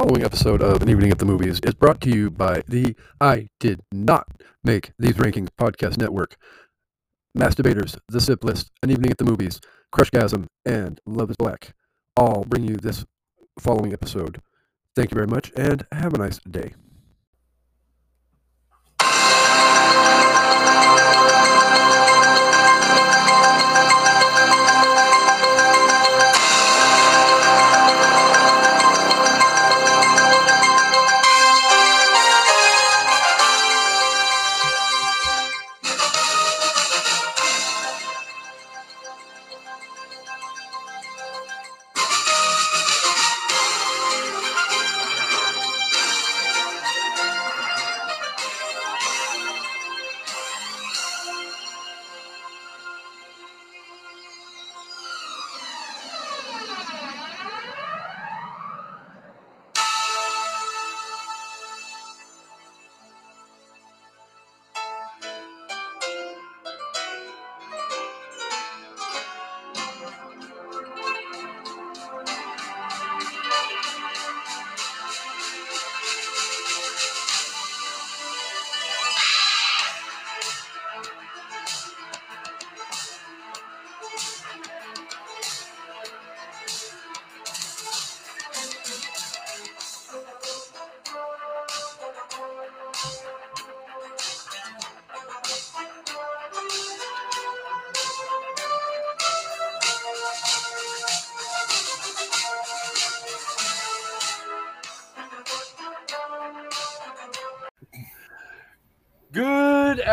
Following episode of An Evening at the Movies is brought to you by the I Did Not Make These Rankings podcast network. Masturbators, The Sip List, An Evening at the Movies, Crushgasm, and Love is Black all bring you this following episode. Thank you very much and have a nice day.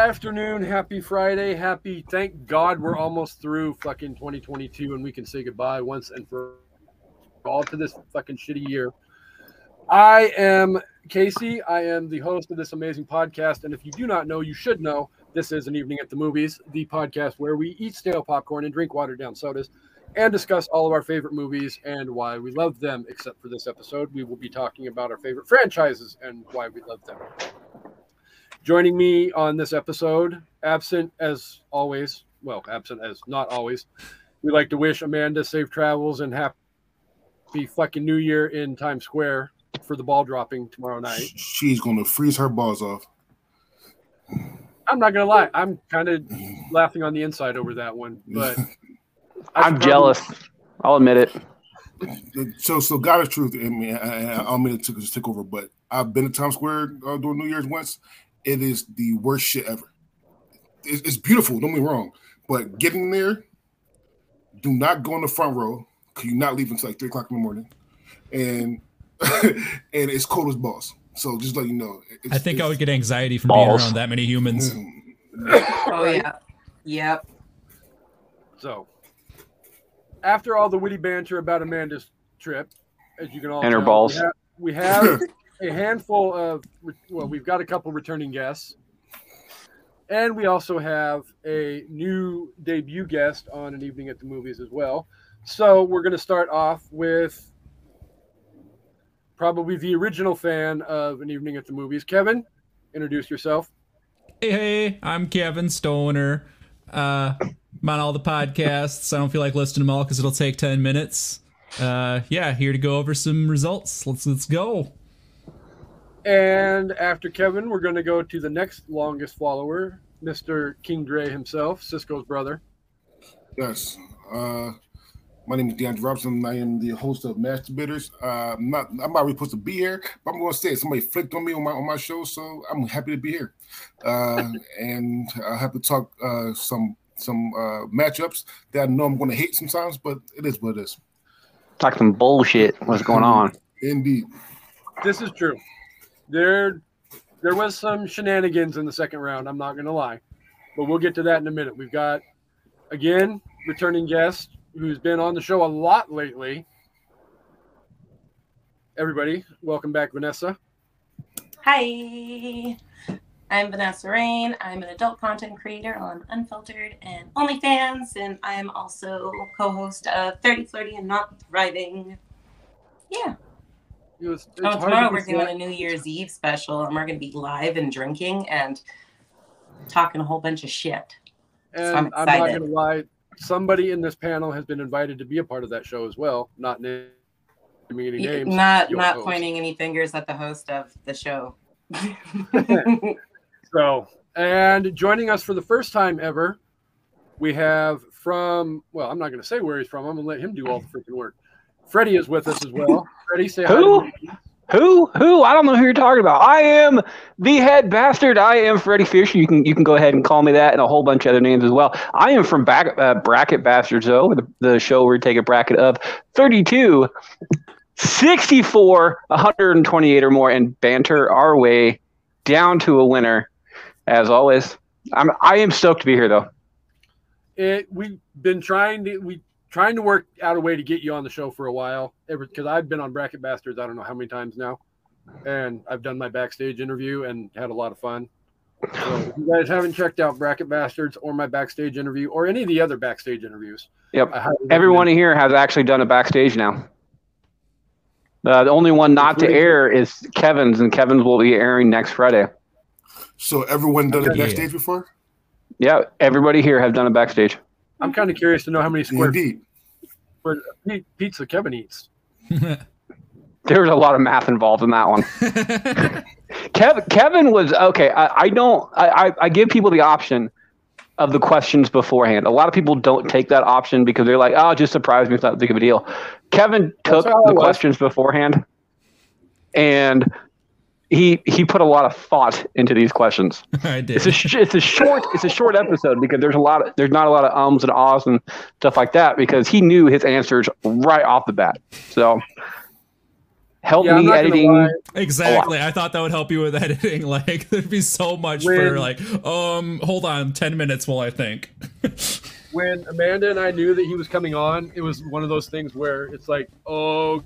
Afternoon, happy Friday, happy. Thank God we're almost through fucking 2022 and we can say goodbye once and for all to this fucking shitty year. I am Kasey. I am the host of this amazing podcast. And if you do not know, you should know this is an evening at the movies, the podcast where we eat stale popcorn and drink watered down sodas and discuss all of our favorite movies and why we love them. Except for this episode, we will be talking about our favorite franchises and why we love them. Joining me on this episode, absent as always, well, absent as not always, we'd like to wish Amanda safe travels and happy fucking New Year in Times Square for the ball dropping tomorrow night. She's gonna freeze her balls off. I'm not gonna lie, I'm kind of laughing on the inside over that one, but I'm probably- jealous. I'll admit it. So, so God is truth. I mean, I, I, I don't mean to take, take over, but I've been to Times Square uh, during New Year's once. It is the worst shit ever. It's, it's beautiful. Don't get me wrong, but getting there, do not go in the front row because you're not leaving until like three o'clock in the morning, and and it's cold as balls. So just let you know. It's, I think I would get anxiety from Balls. being around that many humans. Mm. Oh yeah. Yep. So, after all the witty banter about Amanda's trip, as you can all And her balls. we have, we have a handful of well, we've got a couple returning guests, and we also have a new debut guest on an evening at the movies as well. So we're going to start off with probably the original fan of an evening at the movies. Kevin, introduce yourself. Hey, hey, I'm Kevin Stoner. Uh, I'm on all the podcasts. I don't feel like listing them all because it'll take 10 minutes. Uh, yeah, here to go over some results. Let's let's go. And after Kevin, we're going to go to the next longest follower, Mr. King Dre himself, Cisco's brother. Yes. Uh, my name is DeAndre Robinson. I am the host of Masturbators. Uh, I'm not. I'm not really supposed to be here, but I'm going to say it. Somebody flicked on me on my on my show, so I'm happy to be here. Uh, and I have to talk uh, some some uh, matchups that I know I'm going to hate sometimes, but it is what it is. Talk some bullshit. What's going on? Indeed. This is true. There, there was some shenanigans in the second round. I'm not going to lie, but we'll get to that in a minute. We've got again returning guest who's been on the show a lot lately. Everybody, welcome back, Vanessa. Hi. I'm Vanessa Rain. I'm an adult content creator on Unfiltered and OnlyFans, and I'm also co-host of 30 Flirty and Not Thriving. Yeah. It was, Oh, tomorrow to we're doing a New Year's Eve special, and we're going to be live and drinking and talking a whole bunch of shit. And I'm I'm, not going to lie, somebody in this panel has been invited to be a part of that show as well. Not naming any names. Not not host. pointing any fingers at the host of the show. So, and joining us for the first time ever, we have from, well, I'm not going to say where he's from. I'm going to let him do all the freaking work. Freddie is with us as well. Freddie, say hi. Who? the- Who? Who? I don't know who you're talking about. I am the head bastard. I am Freddie Fisher. You can you can go ahead and call me that, and a whole bunch of other names as well. I am from back, uh, Bracket Bastards, though, the, the show where we take a bracket of 32, 64, 128 or more, and banter our way down to a winner. As always, I'm I am stoked to be here, though. It, we've been trying to, we trying to work out a way to get you on the show for a while because I've been on Bracket Bastards, I don't know how many times now. And I've done my backstage interview and had a lot of fun. So if you guys haven't checked out Bracket Bastards or my backstage interview or any of the other backstage interviews, Yep. Everyone here has actually done a backstage now. Uh, the only one not to Including- air is Kevin's, and Kevin's will be airing next Friday. So everyone done it Okay. backstage before? Yeah, everybody here have done a backstage. I'm kind of curious to know how many square Indeed. feet of pizza Kevin eats. There was a lot of math involved in that one. Kev, Kevin was okay. I, I don't. I, I, I give people the option of the questions beforehand. A lot of people don't take that option because they're like, "Oh, just surprise me. It's not that big of a deal." Kevin took the questions beforehand, and he he put a lot of thought into these questions. I did. It's a sh- it's a short it's a short episode because there's a lot of, there's not a lot of ums and ahs and stuff like that because he knew his answers right off the bat. So help Yeah, me editing. Exactly. I thought that would help you with editing. Like there'd be so much for like, um, hold on, ten minutes while I think. When Amanda and I knew that he was coming on, it was one of those things where it's like, oh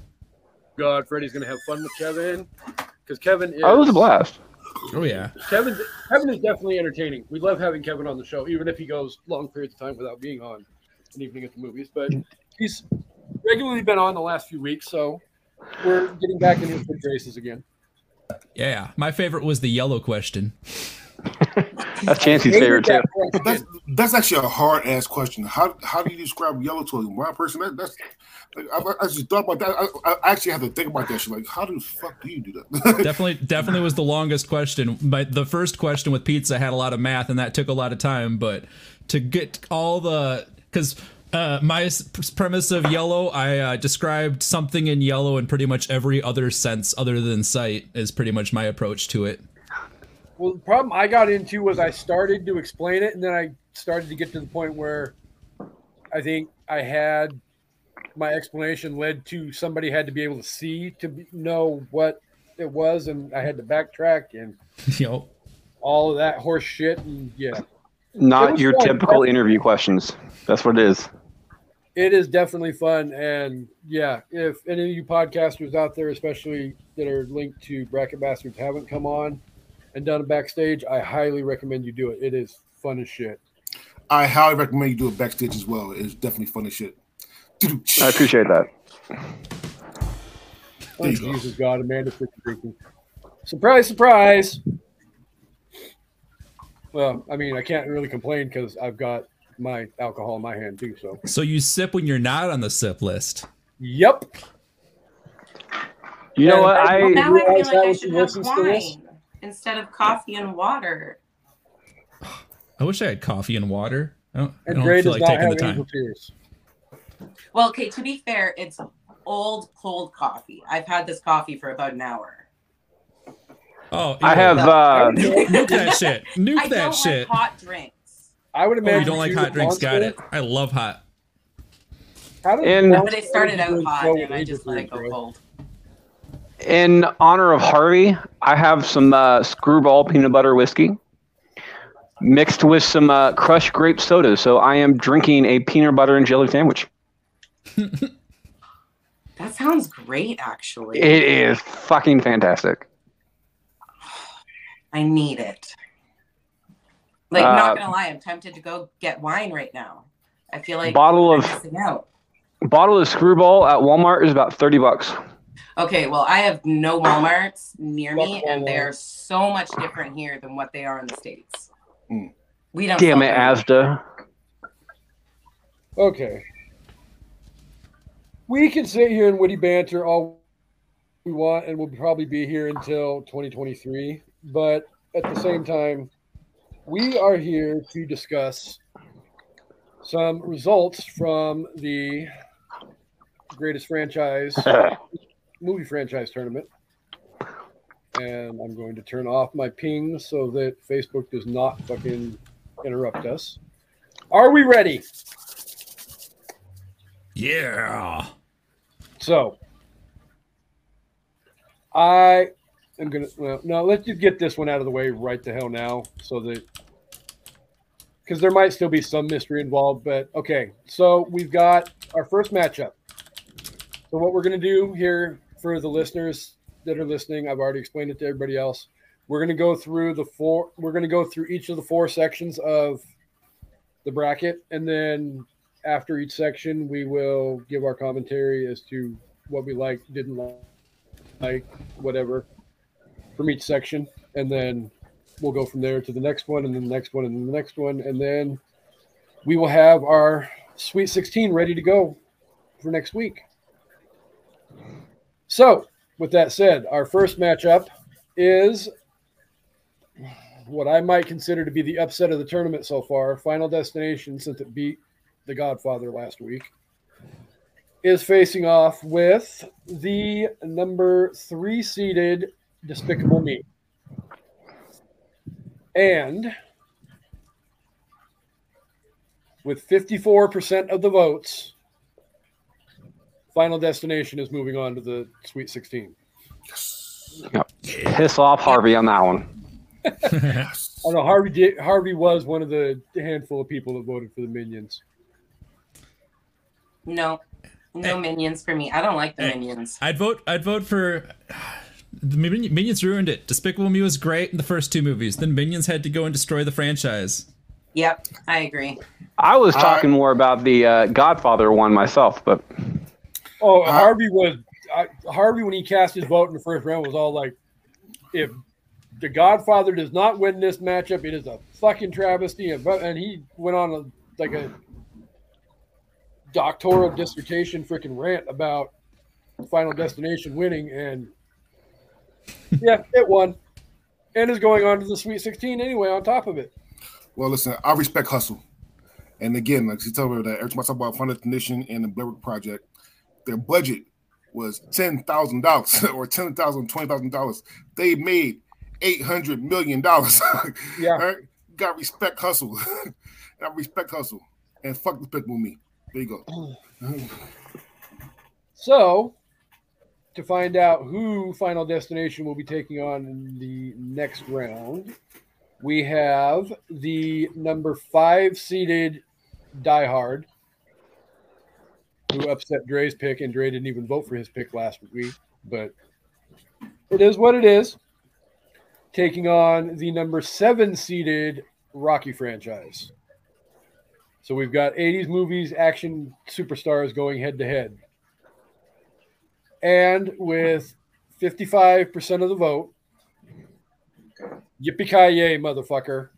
God, Freddie's gonna have fun with Kevin because Kevin is. Oh, it was a blast. oh yeah. Kevin, Kevin is definitely entertaining. We love having Kevin on the show, even if he goes long periods of time without being on an evening at the movies. But he's regularly been on the last few weeks, so we're getting back into his good graces again. Yeah. My favorite was the yellow question. That's Chancey's favorite too. That's that's actually a hard ass question. How how do you describe yellow to a blind person? That, that's like, I, I just thought about that. I, I actually had to think about that shit. Like, how the fuck do you do that? Definitely, definitely was the longest question. But the first question with pizza had a lot of math, and that took a lot of time. But to get all the because uh, my premise of yellow, I uh, described something in yellow in pretty much every other sense other than sight. Is pretty much my approach to it. Well, the problem I got into was I started to explain it, and then I started to get to the point where I think I had my explanation led to somebody had to be able to see to be, know what it was, and I had to backtrack and Yo, all of that horse shit. And yeah, Not your fun. typical interview questions. That's what it is. it is definitely fun. And yeah, if any of you podcasters out there, especially that are linked to Bracket Bastards, haven't come on and done a backstage, I highly recommend you do it. It is fun as shit. I highly recommend you do it backstage as well. It's definitely fun as shit. I appreciate that. There you go. Jesus God, Amanda freaking drinking. Surprise, surprise. Well, I mean, I can't really complain because I've got my alcohol in my hand too. So, so you sip when you're not on the sip list. yep. You know what? I- I Now I feel like I should have listens to wine instead of coffee and water. I wish I had coffee and water. I don't, I And don't Gray feel does like not taking the have angel time. tears. Well, okay, to be fair, it's old cold coffee. I've had this coffee for about an hour. Oh, I have uh nuke that shit. Nuke I that don't shit. like hot drinks. I would Oh, imagine you don't like hot drinks? Got it. I love hot. How does And- Monster But they started out hot go and I just let it go cold. in honor of Harvey, I have some uh, screwball peanut butter whiskey mixed with some uh, crushed grape soda. So I am drinking a peanut butter and jelly sandwich. That sounds great, actually. It is fucking fantastic. I need it. Like, Uh, not gonna lie, I'm tempted to go get wine right now. I feel like Bottle I'm of- out. Bottle of screwball at Walmart is about thirty bucks. Okay, well, I have no WalMarts near me, and they're so much different here than what they are in the states. Mm. We don't. Damn it, them. Asda. Okay. We can sit here and witty banter all we want, and we'll probably be here until 2023. But at the same time, we are here to discuss some results from the greatest franchise movie franchise tournament. And I'm going to turn off my ping so that Facebook does not fucking interrupt us. Are we ready? Yeah. So I am gonna well no, let's just get this one out of the way right the hell now so that because there might still be some mystery involved, but okay. So we've got our first matchup. So what we're gonna do here for the listeners that are listening, I've already explained it to everybody else. We're gonna go through the four we're gonna go through each of the four sections of the bracket, and then after each section, we will give our commentary as to what we liked, didn't like, like whatever from each section. And then we'll go from there to the next one, and then the next one, and then the next one. And then we will have our Sweet 16 ready to go for next week. So, with that said, our first matchup is what I might consider to be the upset of the tournament so far Final Destination, since it beat the Godfather last week, is facing off with the number three seeded Despicable Me. And with 54% of the votes, Final Destination is moving on to the Sweet 16. Piss off Harvey on that one. I know Harvey did, Harvey was one of the handful of people that voted for the Minions. No, no Hey. minions for me. I don't like the Hey. minions. I'd vote. I'd vote for. The Minions ruined it. Despicable Me was great in the first two movies. Then Minions had to go and destroy the franchise. Yep, I agree. I was I- talking more about the uh, Godfather one myself, but Oh, Uh, Harvey was I, Harvey when he cast his vote in the first round was all like, if the Godfather does not win this matchup, it is a fucking travesty. And, and he went on a like a doctoral dissertation freaking rant about Final Destination winning, and yeah, it won, and is going on to the Sweet 16 anyway. On top of it, Well, listen, I respect hustle. And again, like you tell me that every time I talk about Final Destination and the Blair Project, their budget was ten thousand dollars or ten thousand, twenty thousand dollars. They made eight hundred million dollars. Yeah. Right? Got respect hustle. I respect hustle. And fuck with me. There you go. So, to find out who Final Destination will be taking on in the next round, we have the number five seeded Die Hard, who upset Dre's pick, and Dre didn't even vote for his pick last week, but it is what it is. Taking on the number seven seeded Rocky franchise. So we've got 80s movies, action superstars going head to head. And with 55% of the vote, yippee ki yay, motherfucker.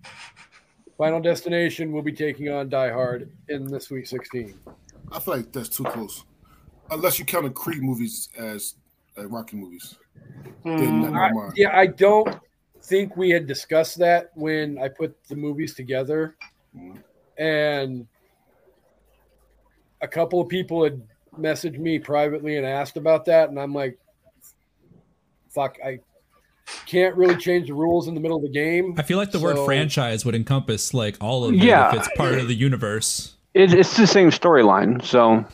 Final Destination will be taking on Die Hard in the Sweet 16. I feel like that's too close. Unless you count the Creed movies as uh, Rocky movies. Hmm. I- yeah, I don't think we had discussed that when I put the movies together. And a couple of people had messaged me privately and asked about that. And I'm like, fuck, I can't really change the rules in the middle of the game. I feel like the word franchise would encompass like all of it Yeah. if it's part of the universe. it, it's the same storyline. So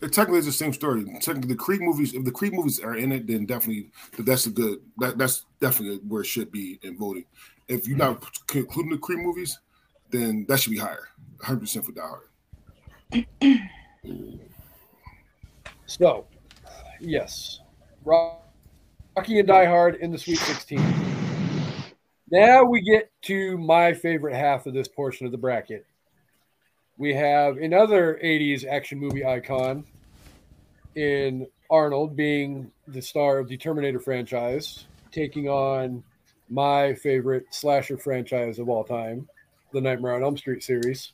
It technically is the same story. Technically, the Creed movies, if the Creed movies are in it, then definitely that's a good. That, that's definitely where it should be in voting. If you're not including the Creed movies, then that should be higher, 100 percent for Die Hard. So, yes, Rocky and Die Hard in the Sweet 16. Now we get to my favorite half of this portion of the bracket. We have another 80s action movie icon in Arnold being the star of the Terminator franchise, taking on my favorite slasher franchise of all time, the Nightmare on Elm Street series.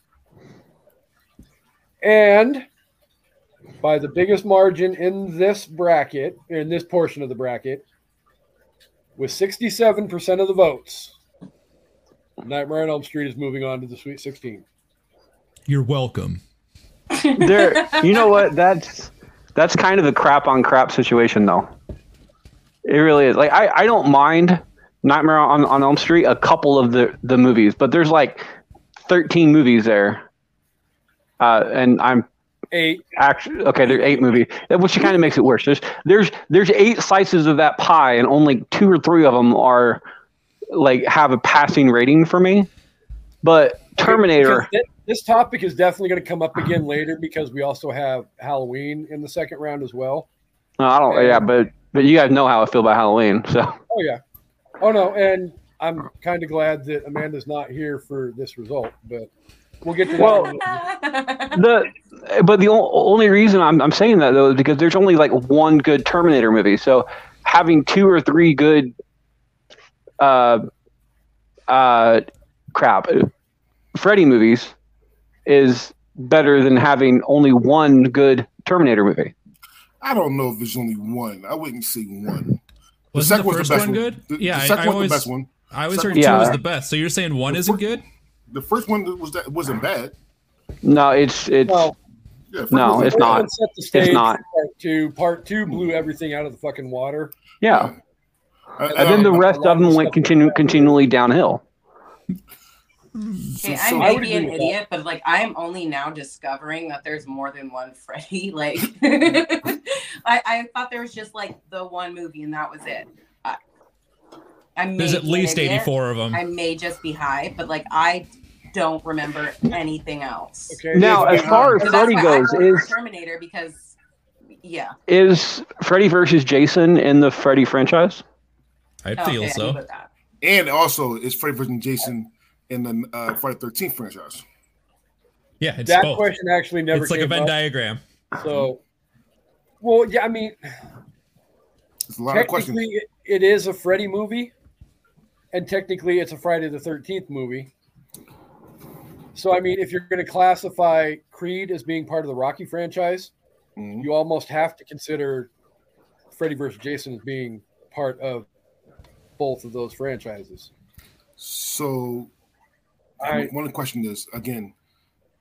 And by the biggest margin in this bracket, in this portion of the bracket, with 67% of the votes. Nightmare on Elm Street is moving on to the Sweet 16. You're welcome. there you know what that's that's kind of a crap on crap situation though it really is like i, I don't mind nightmare on, on elm street a couple of the the movies but there's like 13 movies there uh and i'm Eight. actually okay there's eight movies which kind of makes it worse there's there's there's eight slices of that pie and only two or three of them are like have a passing rating for me but terminator This topic is definitely going to come up again later because we also have Halloween in the second round as well. no, i don't yeah but but you guys know how i feel about halloween so Oh, yeah. Oh, no. And I'm kind of glad that Amanda's not here for this result, but we'll get to that. Well- in the but the o- only reason I'm, I'm saying that though is because there's only like one good Terminator movie. So having two or three good uh uh crap Freddy movies is better than having only one good Terminator movie. I don't know if there's only one. I wouldn't say one. The Wasn't the first was the one best good? The, yeah, the I, second I one's always, the best one. I always Second heard two was the best. So you're saying one The isn't fir- good? The first one was that wasn't bad. No, No, it's it's Well, Yeah, No, it's not. one set the stage not. Part two. Part two blew everything out of the fucking water. yeah. Uh, And then the rest of them went continu- continually downhill. So- Okay, so- I I may be an with idiot, but like I'm only now discovering that there's more than one Freddy. Like, I, I thought there was just like the one movie and that was it. I, I There's at least idiot. 84 of them. I may just be high, but like I don't remember anything else. Okay. Now, as far as So Freddy goes, is Terminator because, yeah. is Freddy versus Jason in the Freddy franchise? I oh, feel I so. knew that. and also is Freddy versus Jason in the uh, Friday Thirteenth franchise. Yeah, it's that both. question actually never It's like a Venn up. diagram. So, well, yeah, I mean, It's a lot of questions. technically, it, it is a Freddy movie, and technically, it's a Friday the Thirteenth movie. So, I mean, if you're going to classify Creed as being part of the Rocky franchise, Mhm. you almost have to consider Freddy versus Jason as being part of both of those franchises. So, I one question is again,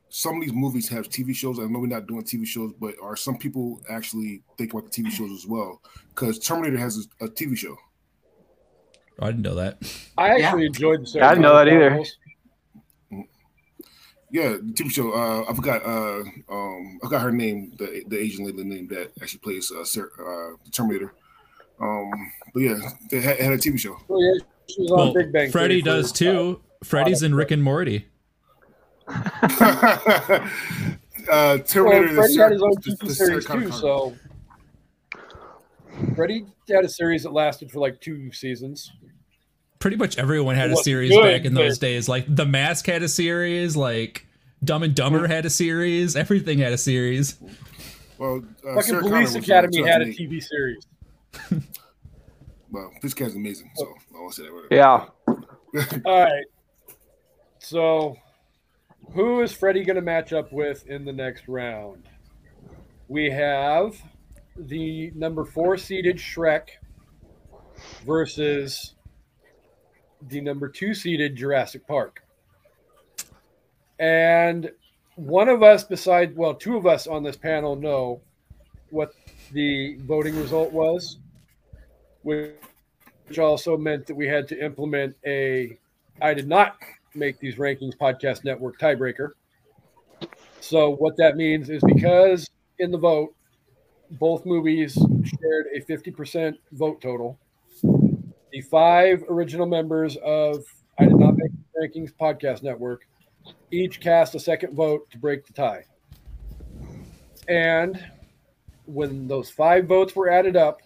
some of these movies have TV shows. I know we're not doing TV shows, but are some people actually think about the TV shows as well? Because Terminator has a, a TV show. I didn't know that. I Yeah. actually enjoyed the. I didn't know that either. Yeah, the TV show. Uh, I forgot. Uh, um, I got her name. The the Asian lady name that actually plays uh, Sarah, uh, the Terminator. Um, but yeah, they had, had a TV show. Oh, yeah, she was on Well, Big Bang. Freddy does for, too. Freddy's in Rick and Morty. uh, Well, Terminator. the Freddie had his own TV the Sarah series Connor too, Connor. so Freddie had a series that lasted for like two seasons. Pretty much everyone had a series good, back in those but- days. Like The Mask had a series. Like Dumb and. Dumber had a series. Everything had a series. Well, uh, Fucking Sarah Police was, uh, Academy had a TV series. Well, this guy's amazing. So I won't say that. word. Yeah. All right. So, who is Freddy going to match up with in the next round? We have the number four seeded Shrek versus the number two seeded Jurassic Park. And one of us, besides, well, two of us on this panel know what the voting result was, which also meant that we had to implement a I did not make these rankings podcast network tiebreaker. So what that means is because in the vote, both movies shared a 50% vote total. The five original members of I did not make rankings podcast network each cast a second vote to break the tie. And when those five votes were added up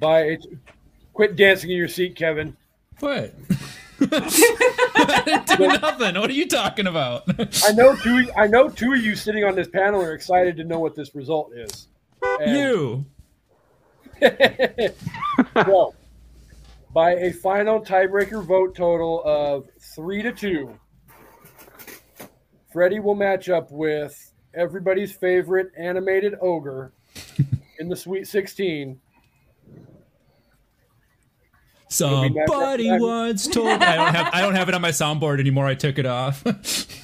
by quit dancing in your seat, Kevin. What? Do nothing. What are you talking about? I know two. I know two of you sitting on this panel are excited to know what this result is. And- you. well, by a final tiebreaker vote total of three to two, Freddy will match up with everybody's favorite animated ogre in the Sweet 16. Somebody once told. I don't have. I don't have it on my soundboard anymore. I took it off.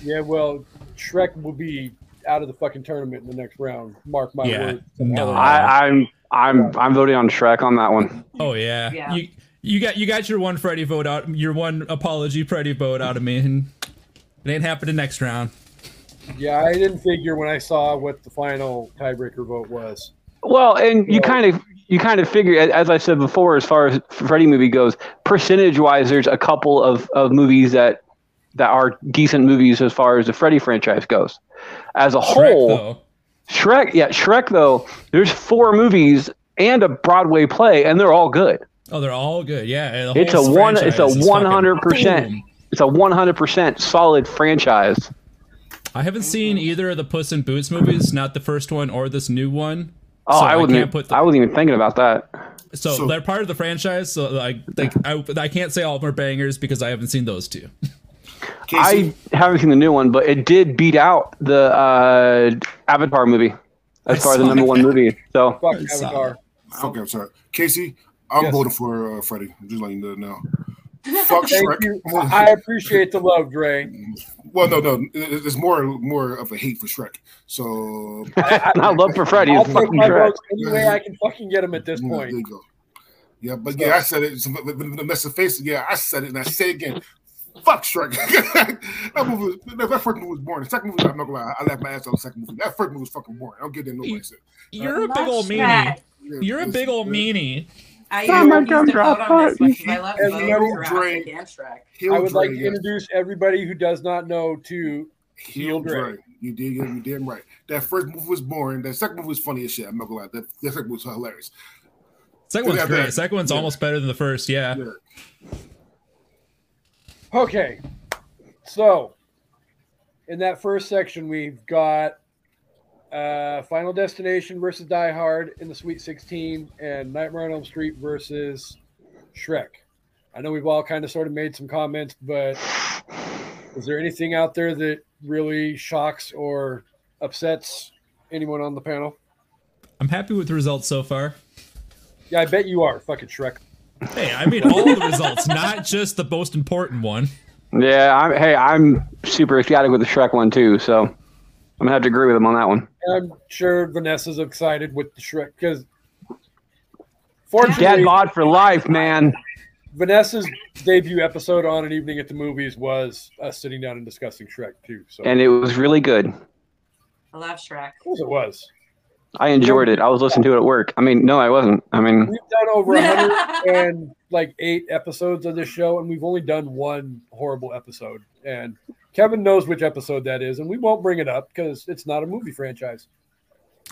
Yeah, well, Shrek will be out of the fucking tournament in the next round. Mark my Yeah, words. no. I, I'm I'm I'm voting on Shrek on that one. oh yeah. Yeah. You you got you got your one Freddy vote out. Your one apology Freddy vote out of me, and it ain't happening next round. Yeah, I didn't figure when I saw what the final tiebreaker vote was. Well, and you Yeah. kind of you kind of figure, as I said before, as far as Freddy movie goes, percentage wise, there's a couple of, of movies that that are decent movies as far as the Freddy franchise goes. As a Shrek whole, though. Shrek, yeah, Shrek though, there's four movies and a Broadway play, and they're all good. Oh, they're all good. Yeah. It's a one. It's a one hundred percent. It's a one hundred percent solid franchise. I haven't seen either of the Puss in Boots movies, not the first one or this new one. Oh, So I I wasn't. can't even- put the- I wasn't even thinking about that. So, So- they're part of the franchise. So like, like I, I can't say all of them are bangers because I haven't seen those two. Kasey, I haven't seen the new one, but it did beat out the uh, Avatar movie as I far as the saw number one movie. So Fuck I Avatar. fuck, I'm sorry. Kasey, I'm Yes. voting for uh, Freddie. I'm just letting you know now. Fuck Thank Shrek. you. I appreciate the love, Dre. Well, no, no, it- it's more more of a hate for Shrek. So I love for Freddy I'll is take my Shrek. any way I can fucking get them at this mm, yeah, there point. you go. Yeah, but yeah, I said it. So, but- but Vanessa face. Yeah, I said it, and I say it again. Fuck Shrek. that movie, was, that first movie was boring. The second movie, I'm not gonna lie, I laughed my ass off. The second movie, that first movie was fucking boring. I don't get that nobody said. You're a big old meanie. Yeah, You're a big old meanie. I my refuse God, to drop vote on this part. one because I love And both Little Jurassic Dre. and Shrek. Heel I would like to yes. introduce everybody who does not know to Heel Heel Dre. Dre. You did, you damn right. That first movie was boring. That second movie was funny as shit. I'm not gonna lie. That, that second movie was hilarious. Second one's great. that- Second one's yeah. almost better than the first. Yeah. Yeah. Okay. So, in that first section, we've got uh, Final Destination versus Die Hard in the Sweet 16 and Nightmare on Elm Street versus Shrek. I know we've all kind of sort of made some comments, but is there anything out there that really shocks or upsets anyone on the panel? I'm happy with the results so far. Yeah, I bet you are. Fucking Shrek. Hey, I mean all the results, not just the most important one. Yeah, I'm, hey, I'm super ecstatic with the Shrek one too. So I'm gonna have to agree with him on that one. I'm sure Vanessa's excited with the Shrek because, Dad fortunately, bod for life, man. Vanessa's debut episode on an evening at the movies was us sitting down and discussing Shrek too. So And it was really good. I love Shrek. of course it was. I enjoyed it. I was listening to it at work. I mean, no, I wasn't. I mean, We've done over a hundred and like eight episodes of this show, and we've only done one horrible episode. And Kevin knows which episode that is, and we won't bring it up because it's not a movie franchise.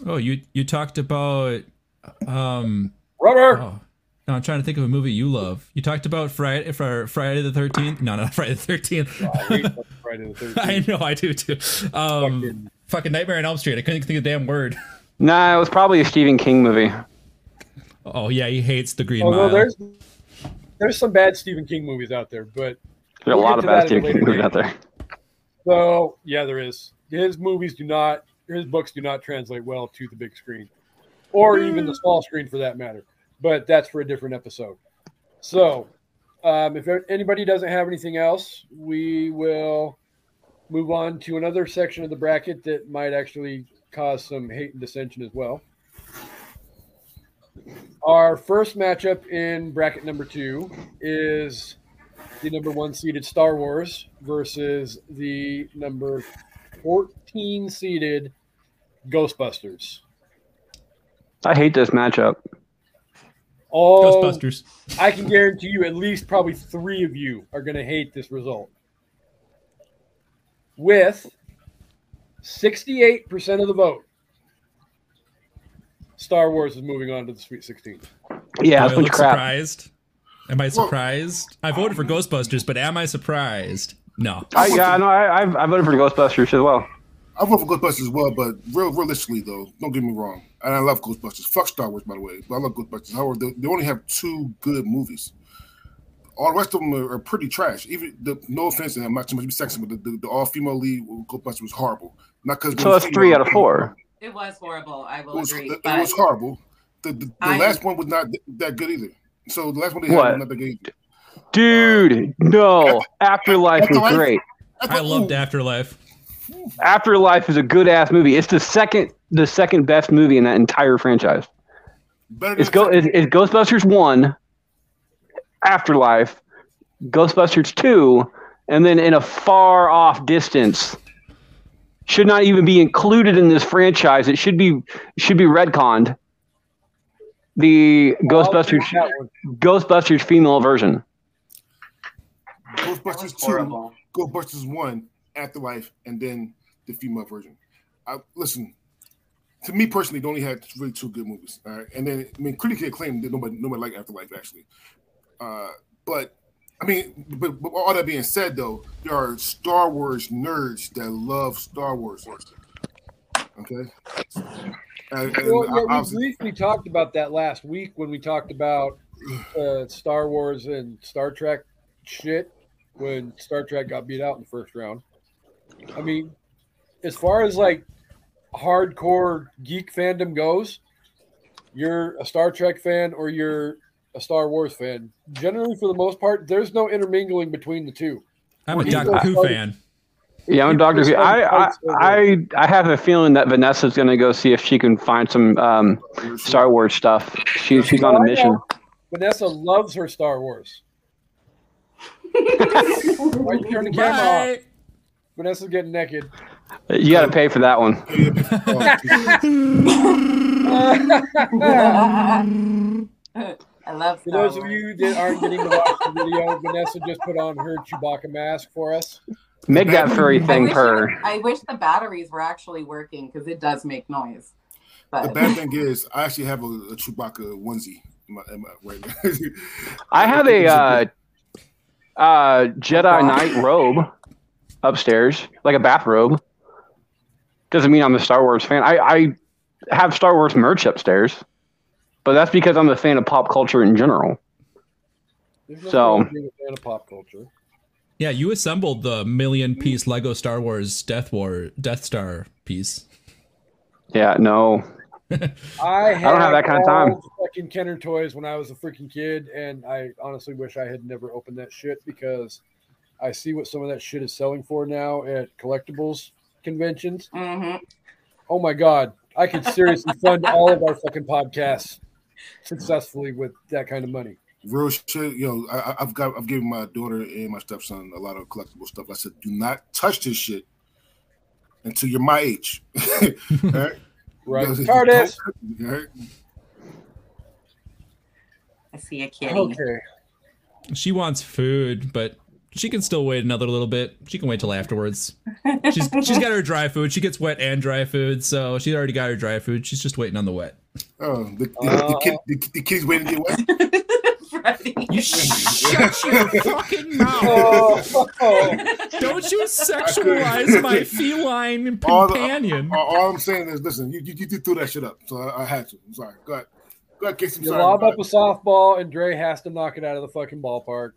Oh, you you talked about um Rubber. oh no, I'm trying to think of a movie you love. You talked about Friday for Friday the thirteenth. No, not Friday the thirteenth. I Friday the I know I do too. Um Fucking- fucking Nightmare on Elm Street. I couldn't think of the damn word. nah, it was probably a Stephen King movie. Oh yeah, he hates the Green Although Mile. there's there's some bad Stephen King movies out there, but There's a We'll lot of bad a Stephen King movies out there. So yeah, there is. His movies do not, his books do not translate well to the big screen, or even the small screen for that matter. But that's for a different episode. So, um, if anybody doesn't have anything else, we will move on to another section of the bracket that might actually cause some hate and dissension as well. Our first matchup in bracket number two is the number one seeded Star Wars versus the number 14 seeded Ghostbusters. I hate this matchup. All Ghostbusters. I can guarantee you at least probably three of you are going to hate this result. With 68% of the vote, Star Wars is moving on to the Sweet 16. Yeah, Do it's I a bunch look crap. surprised? Am I surprised? I voted for Ghostbusters, but am I surprised? No. I, yeah, no, I, I, I voted for Ghostbusters as well. I vote for Ghostbusters as well, but real, realistically though, don't get me wrong, and I love Ghostbusters. Fuck Star Wars, by the way, but I love Ghostbusters. However, they, they only have two good movies. All the rest of them are, are pretty trash. Even the no offense, and I'm not too much to be sexist, but the, the, the all female lead Ghostbusters was horrible. Not because So that's three out of four. It was horrible. I It will was, agree. it was horrible. The, the, the I- last one was not that good either. So the last one they had What? was not that good. either. Dude, no. Afterlife is Afterlife? great. I, I loved Afterlife. Afterlife is a good ass movie. It's the second the second best movie in that entire franchise. better It's go it's, it's Ghostbusters one, Afterlife, Ghostbusters two, and then in a far off distance, should not even be included in this franchise. It should be should be retconned. The Ghostbusters Ghostbusters female version. Ghostbusters two. Ghostbusters one, Afterlife, and then the female version. I, listen, to me personally, they only had really two good movies. All right, and then I mean, critically acclaimed. that Nobody, nobody liked Afterlife actually. Uh, but I mean, but, but all that being said, though, there are Star Wars nerds that love Star Wars. Okay. And, and Well, yeah, we briefly talked about that last week when we talked about uh, Star Wars and Star Trek shit when Star Trek got beat out in the first round. I mean, as far as like hardcore geek fandom goes, you're a Star Trek fan or you're a Star Wars fan. Generally, for the most part, there's no intermingling between the two. I'm a Doctor Who a- fan. Yeah, I'm You Doctor Who. I, I I I have a feeling that Vanessa's gonna go see if she can find some um, Star Wars stuff. She, she's on a mission. Vanessa loves her Star Wars. Why you turn the camera off? Vanessa's getting naked. You got to pay for that one. I love For those of you that aren't getting to watch the video, Vanessa just put on her Chewbacca mask for us. Make that furry thing wish, purr. I wish the batteries were actually working because it does make noise. But. The bad thing is, I actually have a, a Chewbacca onesie in my, in my, right. I have a uh, uh, Jedi Knight robe upstairs, like a bathrobe. Doesn't mean I'm a Star Wars fan. I, I have Star Wars merch upstairs, but that's because I'm a fan of pop culture in general. There's So- being a fan of pop culture. Yeah, you assembled the million piece Lego Star Wars Death War Death Star piece. Yeah, no. I, don't have that kind of time. Fucking Kenner toys when I was a freaking kid, and I honestly wish I had never opened that shit because I see what some of that shit is selling for now at collectibles conventions. Mhm. Oh my god, I could seriously fund all of our fucking podcasts successfully with that kind of money. Real shit, yo. I, I- I've got, I've given my daughter and my stepson a lot of collectible stuff. I said, do not touch this shit until you're my age. All right? Right, Because you TARDIS. don't- all right? I see a kitty. Okay, She wants food, but she can still wait another little bit. She can wait till afterwards. She's she's got her dry food. She gets wet and dry food, so she's already got her dry food. She's just waiting on the wet. Oh, the, the, the, oh. kid, the, the kids waiting to get wet. Freddie. You shut your fucking mouth! oh, oh, Don't you sexualize my feline All the- companion? All, all I'm saying is, listen, you, you, you threw that shit up, so I, I had to. I'm sorry. Go ahead. Go ahead, Kasey. I'm you sorry lob up a softball, and Dre has to knock it out of the fucking ballpark.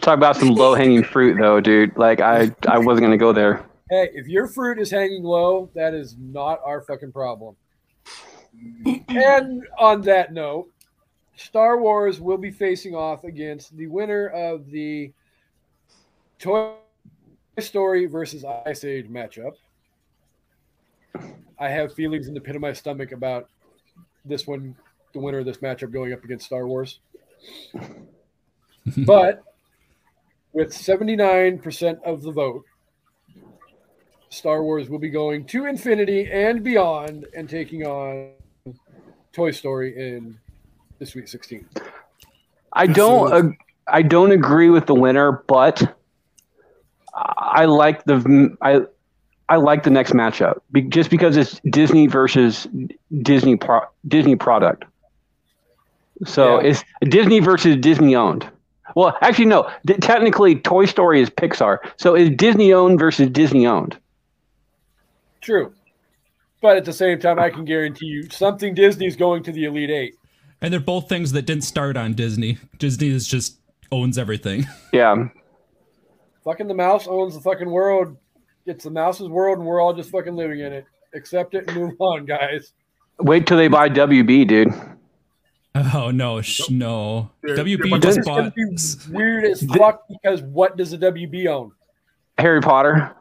Talk about some low hanging fruit, though, dude. Like I, I wasn't gonna go there. Hey, if your fruit is hanging low, that is not our fucking problem. And on that note, Star Wars will be facing off against the winner of the Toy Story versus Ice Age matchup. I have feelings in the pit of my stomach about this one, the winner of this matchup going up against Star Wars. but with 79% of the vote, Star Wars will be going to infinity and beyond and taking on Toy Story in the Sweet 16. I don't. Absolutely. ag- I don't agree with the winner, but I like the. I. I like the next matchup be, just because it's Disney versus Disney pro, Disney product. So Yeah. it's Disney versus Disney owned. Well, actually, no. D- technically, Toy Story is Pixar, so it's Disney owned versus Disney owned. True. But at the same time, I can guarantee you something Disney's going to the Elite Eight. And they're both things that didn't start on Disney. Disney is just owns everything. Yeah. Fucking the mouse owns the fucking world. It's the mouse's world, and we're all just fucking living in it. Accept it and move on, guys. Wait till they buy WB, dude. Oh no, sh- no. They're- WB they're just bought. weird as fuck because what does the WB own? Harry Potter.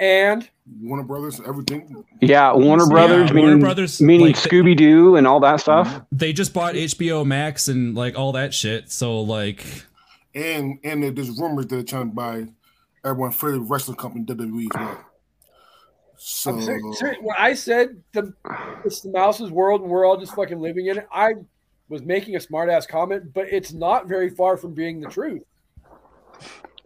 And Warner Brothers, everything. Yeah, Warner Yeah, Brothers, Warner meaning, Brothers, meaning like Scooby Doo and all that stuff. Mhm. They just bought HBO Max and like all that shit. So like, And and there's rumors that they're trying to buy everyone's favorite wrestling company, WWE as well. So I'm ser- ser- when I said the it's the mouse's world and we're all just fucking living in it, I was making a smart ass comment, but it's not very far from being the truth.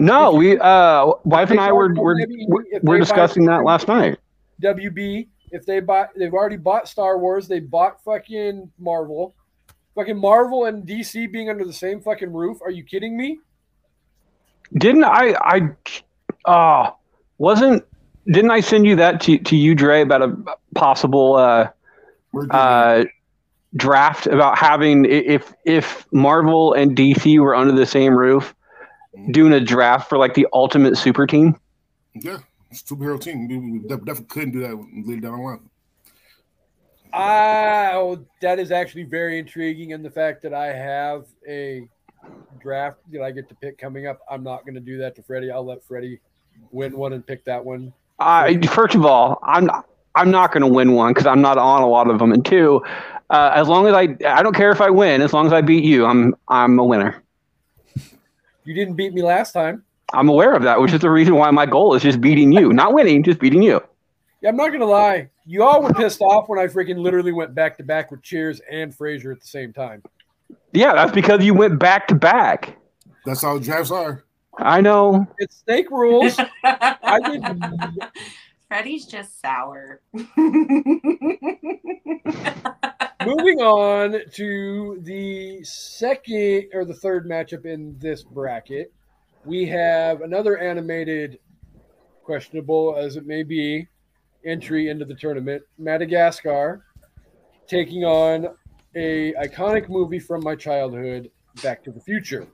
No, we uh wife and I were buy- were, maybe were, if were discussing that last night. WB, if they buy, they've already bought Star Wars, they bought fucking Marvel, fucking Marvel and DC being under the same fucking roof. Are you kidding me? Didn't I I uh wasn't didn't I send you that to, to you, Dre, about a possible uh uh draft about having if if Marvel and DC were under the same roof, doing a draft for like the ultimate super team? yeah, superhero team. We, we definitely couldn't do that later down the line. Ah, oh, that is actually very intriguing. And the fact that I have a draft that I get to pick coming up, I'm not going to do that to Freddie. I'll let Freddie win one and pick that one. I first of all, I'm not, I'm not going to win one because I'm not on a lot of them, and two, uh, as long as I I don't care if I win, as long as I beat you, I'm I'm a winner. You didn't beat me last time. I'm aware of that, which is the reason why my goal is just beating you, not winning, just beating you. Yeah, I'm not going to lie. You all were pissed off when I freaking literally went back to back with Cheers and Frasier at the same time. Yeah, that's because you went back to back. That's how drafts are. I know. It's snake rules. I did. Freddie's just sour. Moving on to the second or the third matchup in this bracket, we have another animated, questionable as it may be, entry into the tournament. Madagascar taking on a iconic movie from my childhood, Back to the Future.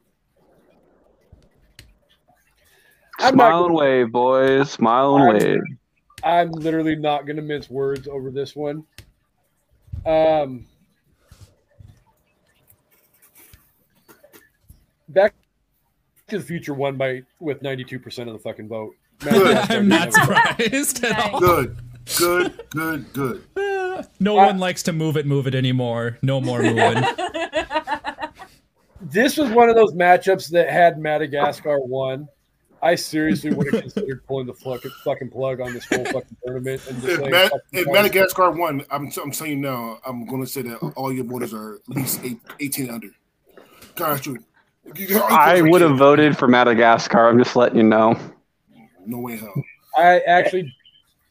I'm Smile and wave, boys. Smile and wave. I'm literally not going to mince words over this one. Um, Back to the Future won by with 92% of the fucking vote. Madagascar I'm not didn't have a vote. surprised at all. Good, good, good, good. No I- one likes to move it, move it anymore. No more moving. This was one of those matchups that had Madagascar won. I seriously would have considered pulling the fucking, fucking plug on this whole fucking tournament and just If, saying, Ma- if. Madagascar won, I'm, I'm telling you now, I'm going to say that all your voters are at least eight, 18 under. Gosh, you, you- I would have voted for Madagascar. I'm just letting you know. No way hell. I actually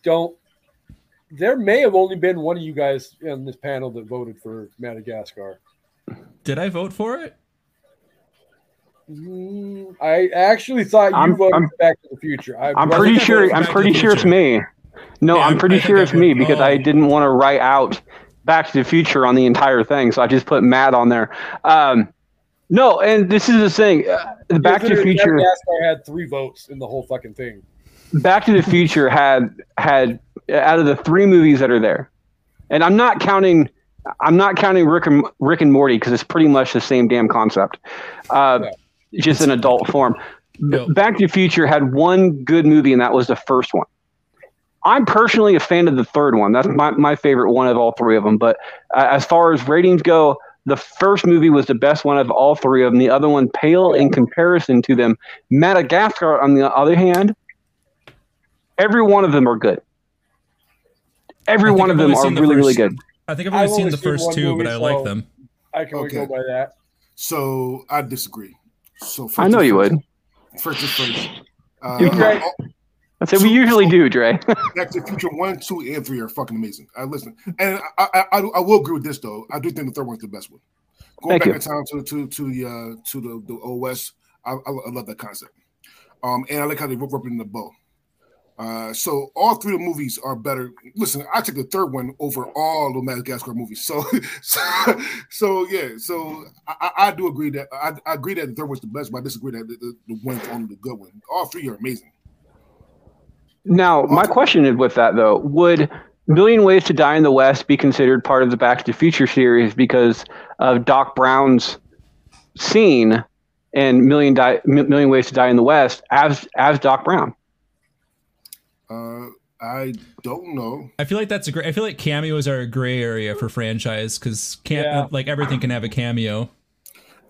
don't. There may have only been one of you guys in this panel that voted for Madagascar. Did I vote for it? I actually thought you I'm- voted I'm- for Back to the Future. I I'm pretty think I voted sure. I'm pretty sure it's me. No, Yeah, I'm I'm- pretty I sure it's me voted- because oh. I didn't want to write out Back to the Future on the entire thing, so I just put Matt on there. Um, no, and this is the thing. Uh, the Back to the Future. Madagascar had three votes in the whole fucking thing. Back to the Future had had out of the three movies that are there, and I'm not counting. I'm not counting Rick and Rick and Morty because it's pretty much the same damn concept, uh, just in adult form. Yep. Back to the Future had one good movie, and that was the first one. I'm personally a fan of the third one. That's my, my favorite one of all three of them. But uh, as far as ratings go, the first movie was the best one of all three of them. The other one pale in comparison to them. Madagascar, on the other hand, every one of them are good. Every one of I've them are the really, really good. I think I've I've only seen only the first two, movie, but I so- like them. I can only Okay. go by that. So I disagree. So I know you would. First things first. Uh, right. I said we usually do, Dre. Back to the Future one, two, and three are fucking amazing. I listen, and I, I, I, I will agree with this though. I do think the third one's the best one. Going Thank back you. in time to to to the uh, to the the OS, I, I, I love that concept. Um, and I like how they rope up in the bow. Uh, so all three of the movies are better. Listen, I took the third one over all the Madagascar movies. So, so, so yeah. So I, I do agree that I, I, agree that the third one's the best, but I disagree that the, the, the one's only the good one. All three are amazing. Now, my question is with that though, would Million Ways to Die in the West be considered part of the Back to the Future series because of Doc Brown's scene in Million Die, Million Ways to Die in the West as as Doc Brown? Uh, I don't know. I feel like that's a great. I feel like cameos are a gray area for franchise because cam- yeah. like everything can have a cameo.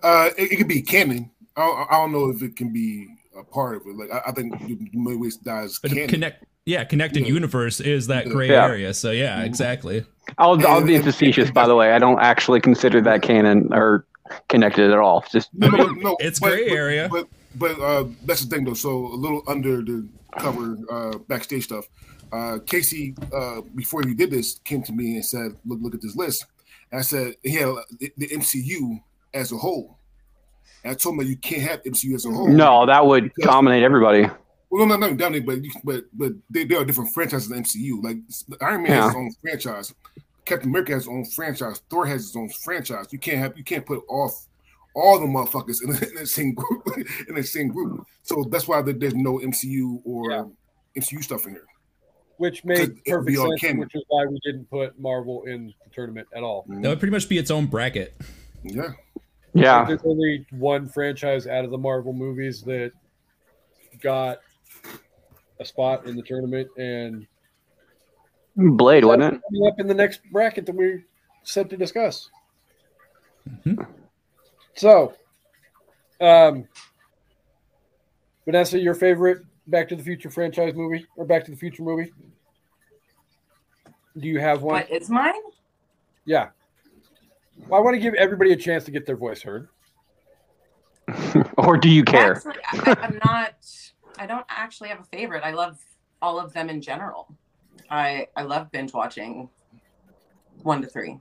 Uh, it, it could be canon. I don't, I don't, know if it can be a part of it. Like I, I think Million Ways to Die is canon. Connect, yeah, connected yeah. universe is that gray yeah. area. So yeah, exactly. I'll I'll be facetious, by the way. I don't actually consider that canon or connected at all. Just no, no, no it's but, gray but, area. But but uh, that's the thing though. So a little under the cover uh, backstage stuff. Uh, Kasey, uh, before he did this, came to me and said, "Look, look at this list." And I said, "Yeah, the, the MCU as a whole." And I told him you can't have MCU as a whole. No, that would dominate everybody. Well, no, no, dominate, but but but they, they are different franchises in MCU. Like Iron Man yeah. has his own franchise. Captain America has his own franchise. Thor has his own franchise. You can't have you can't put off all the motherfuckers in, in the same group in the same group. So that's why there's no MCU or yeah. MCU stuff in here. Which made perfect sense, canon. which is why we didn't put Marvel in the tournament at all. That would pretty much be its own bracket. Yeah. Yeah. There's only one franchise out of the Marvel movies that got a spot in the tournament, and Blade, wasn't it? Up in the next bracket that we set to discuss. Mm-hmm. So, um, Vanessa, your favorite Back to the Future franchise movie or Back to the Future movie? Do you have one? What is mine? Yeah. Well, I want to give everybody a chance to get their voice heard. or do you care? Actually, I, I'm not. I don't actually have a favorite. I love all of them in general. I I love binge watching one to three.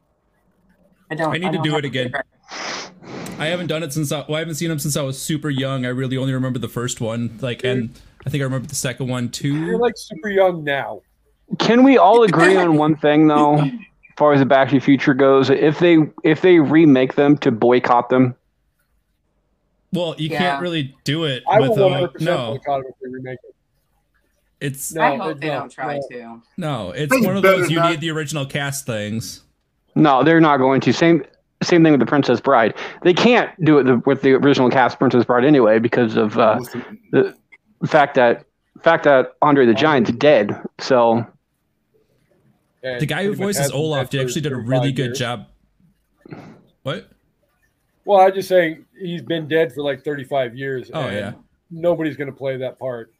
I don't. I need I to do it again. I haven't done it since I, well, I haven't seen them since I was super young. I really only remember the first one, like, and I think I remember the second one too. You're like super young now. Can we all agree on one thing though, as far as the Back to the Future goes? If they if they remake them, to boycott them. Well, you yeah. can't really do it. I with, will 100% no. boycott if they remake it. It's. No, I hope they don't try no. to. No, it's one of those you not. need the original cast things. No, they're not going to. Same same thing with the Princess Bride. They can't do it with the original cast Princess Bride anyway because of uh, the fact that fact that Andre the Giant's dead. So the guy who voices Olaf actually did a really good years. job. What? Well, I'm just saying he's been dead for like 35 years. Oh yeah. Nobody's going to play that part.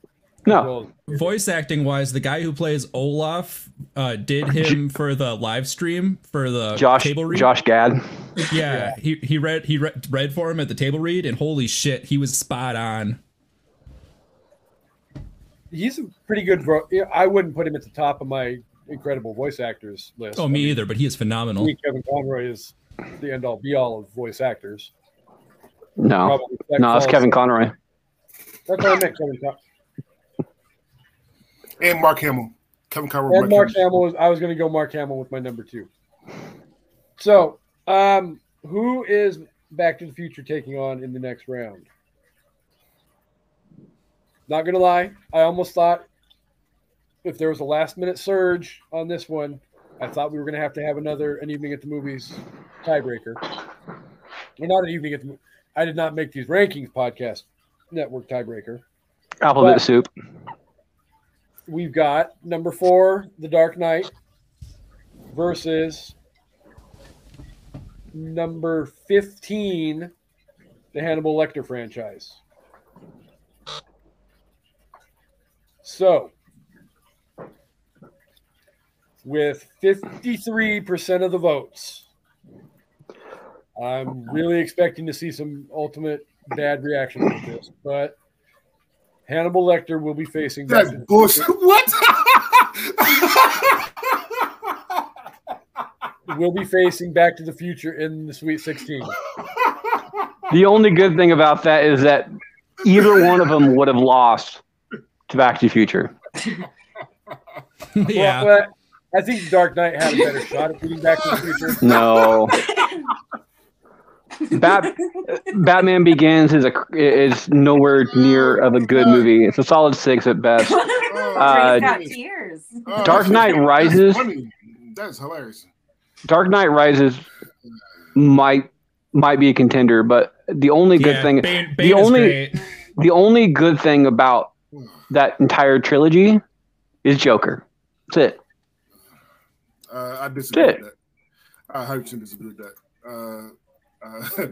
No. Voice acting wise, the guy who plays Olaf uh, did him for the live stream for the Josh, table read. Josh Gad. Yeah, yeah, he he read he read, read for him at the table read, and holy shit, he was spot on. He's a pretty good. Bro- I wouldn't put him at the top of my incredible voice actors list. Oh, me I mean, either. But he is phenomenal. Kevin Conroy is the end all be all of voice actors. No, no, that's Kevin Conroy. That's what I meant, Kevin. Con- and Mark Hamill. Kevin Conroy. And Mark, Hamill. Hamill was, I was going to go Mark Hamill with my number two. So, um, who is Back to the Future taking on in the next round? Not going to lie, I almost thought if there was a last minute surge on this one, I thought we were going to have to have another an evening at the movies tiebreaker. Well, not an evening at the. I did not make these rankings podcast network tiebreaker. Alphabet soup we've got number four, The Dark Knight, versus number 15, the Hannibal Lecter franchise. So, with 53% of the votes, I'm really expecting to see some ultimate bad reactions to this, but Hannibal Lecter will be facing. That bullshit. What? will be facing Back to the Future in the Sweet 16. The only good thing about that is that either one of them would have lost to Back to the Future. yeah. Well, but I think Dark Knight had a better shot at getting Back to the Future. No. Bat- Batman Begins is a is nowhere near of a good movie. It's a solid six at best. Uh, Dre's got tears. Oh, Dark Knight. Rises. That's hilarious. Dark Knight Rises might might be a contender, but the only good yeah, thing Bane, the Bane is only- the only good thing about that entire trilogy is Joker. That's it. Uh, I disagree Shit. with that. I 100% disagree with that. Uh, uh,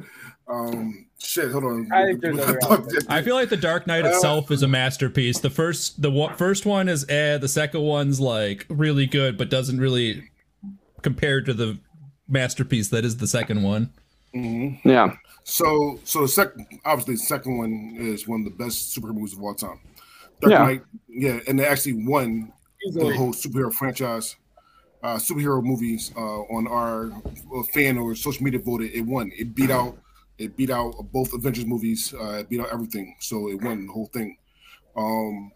um, shit, hold on. I think there's other aspects. I feel like the Dark Knight Uh, itself is a masterpiece. The first the one, first one is eh, the second one's like really good, but doesn't really compare to the masterpiece that is the second one. Mhm. Yeah. So, so the second, obviously, the second one is one of the best superhero movies of all time. Dark Yeah. Knight, yeah, and they actually won the whole superhero franchise, uh, superhero movies uh, on our uh, fan or social media voted. It won. It beat out. It beat out both Avengers movies. Uh, it beat out everything. So it won the whole thing. Um,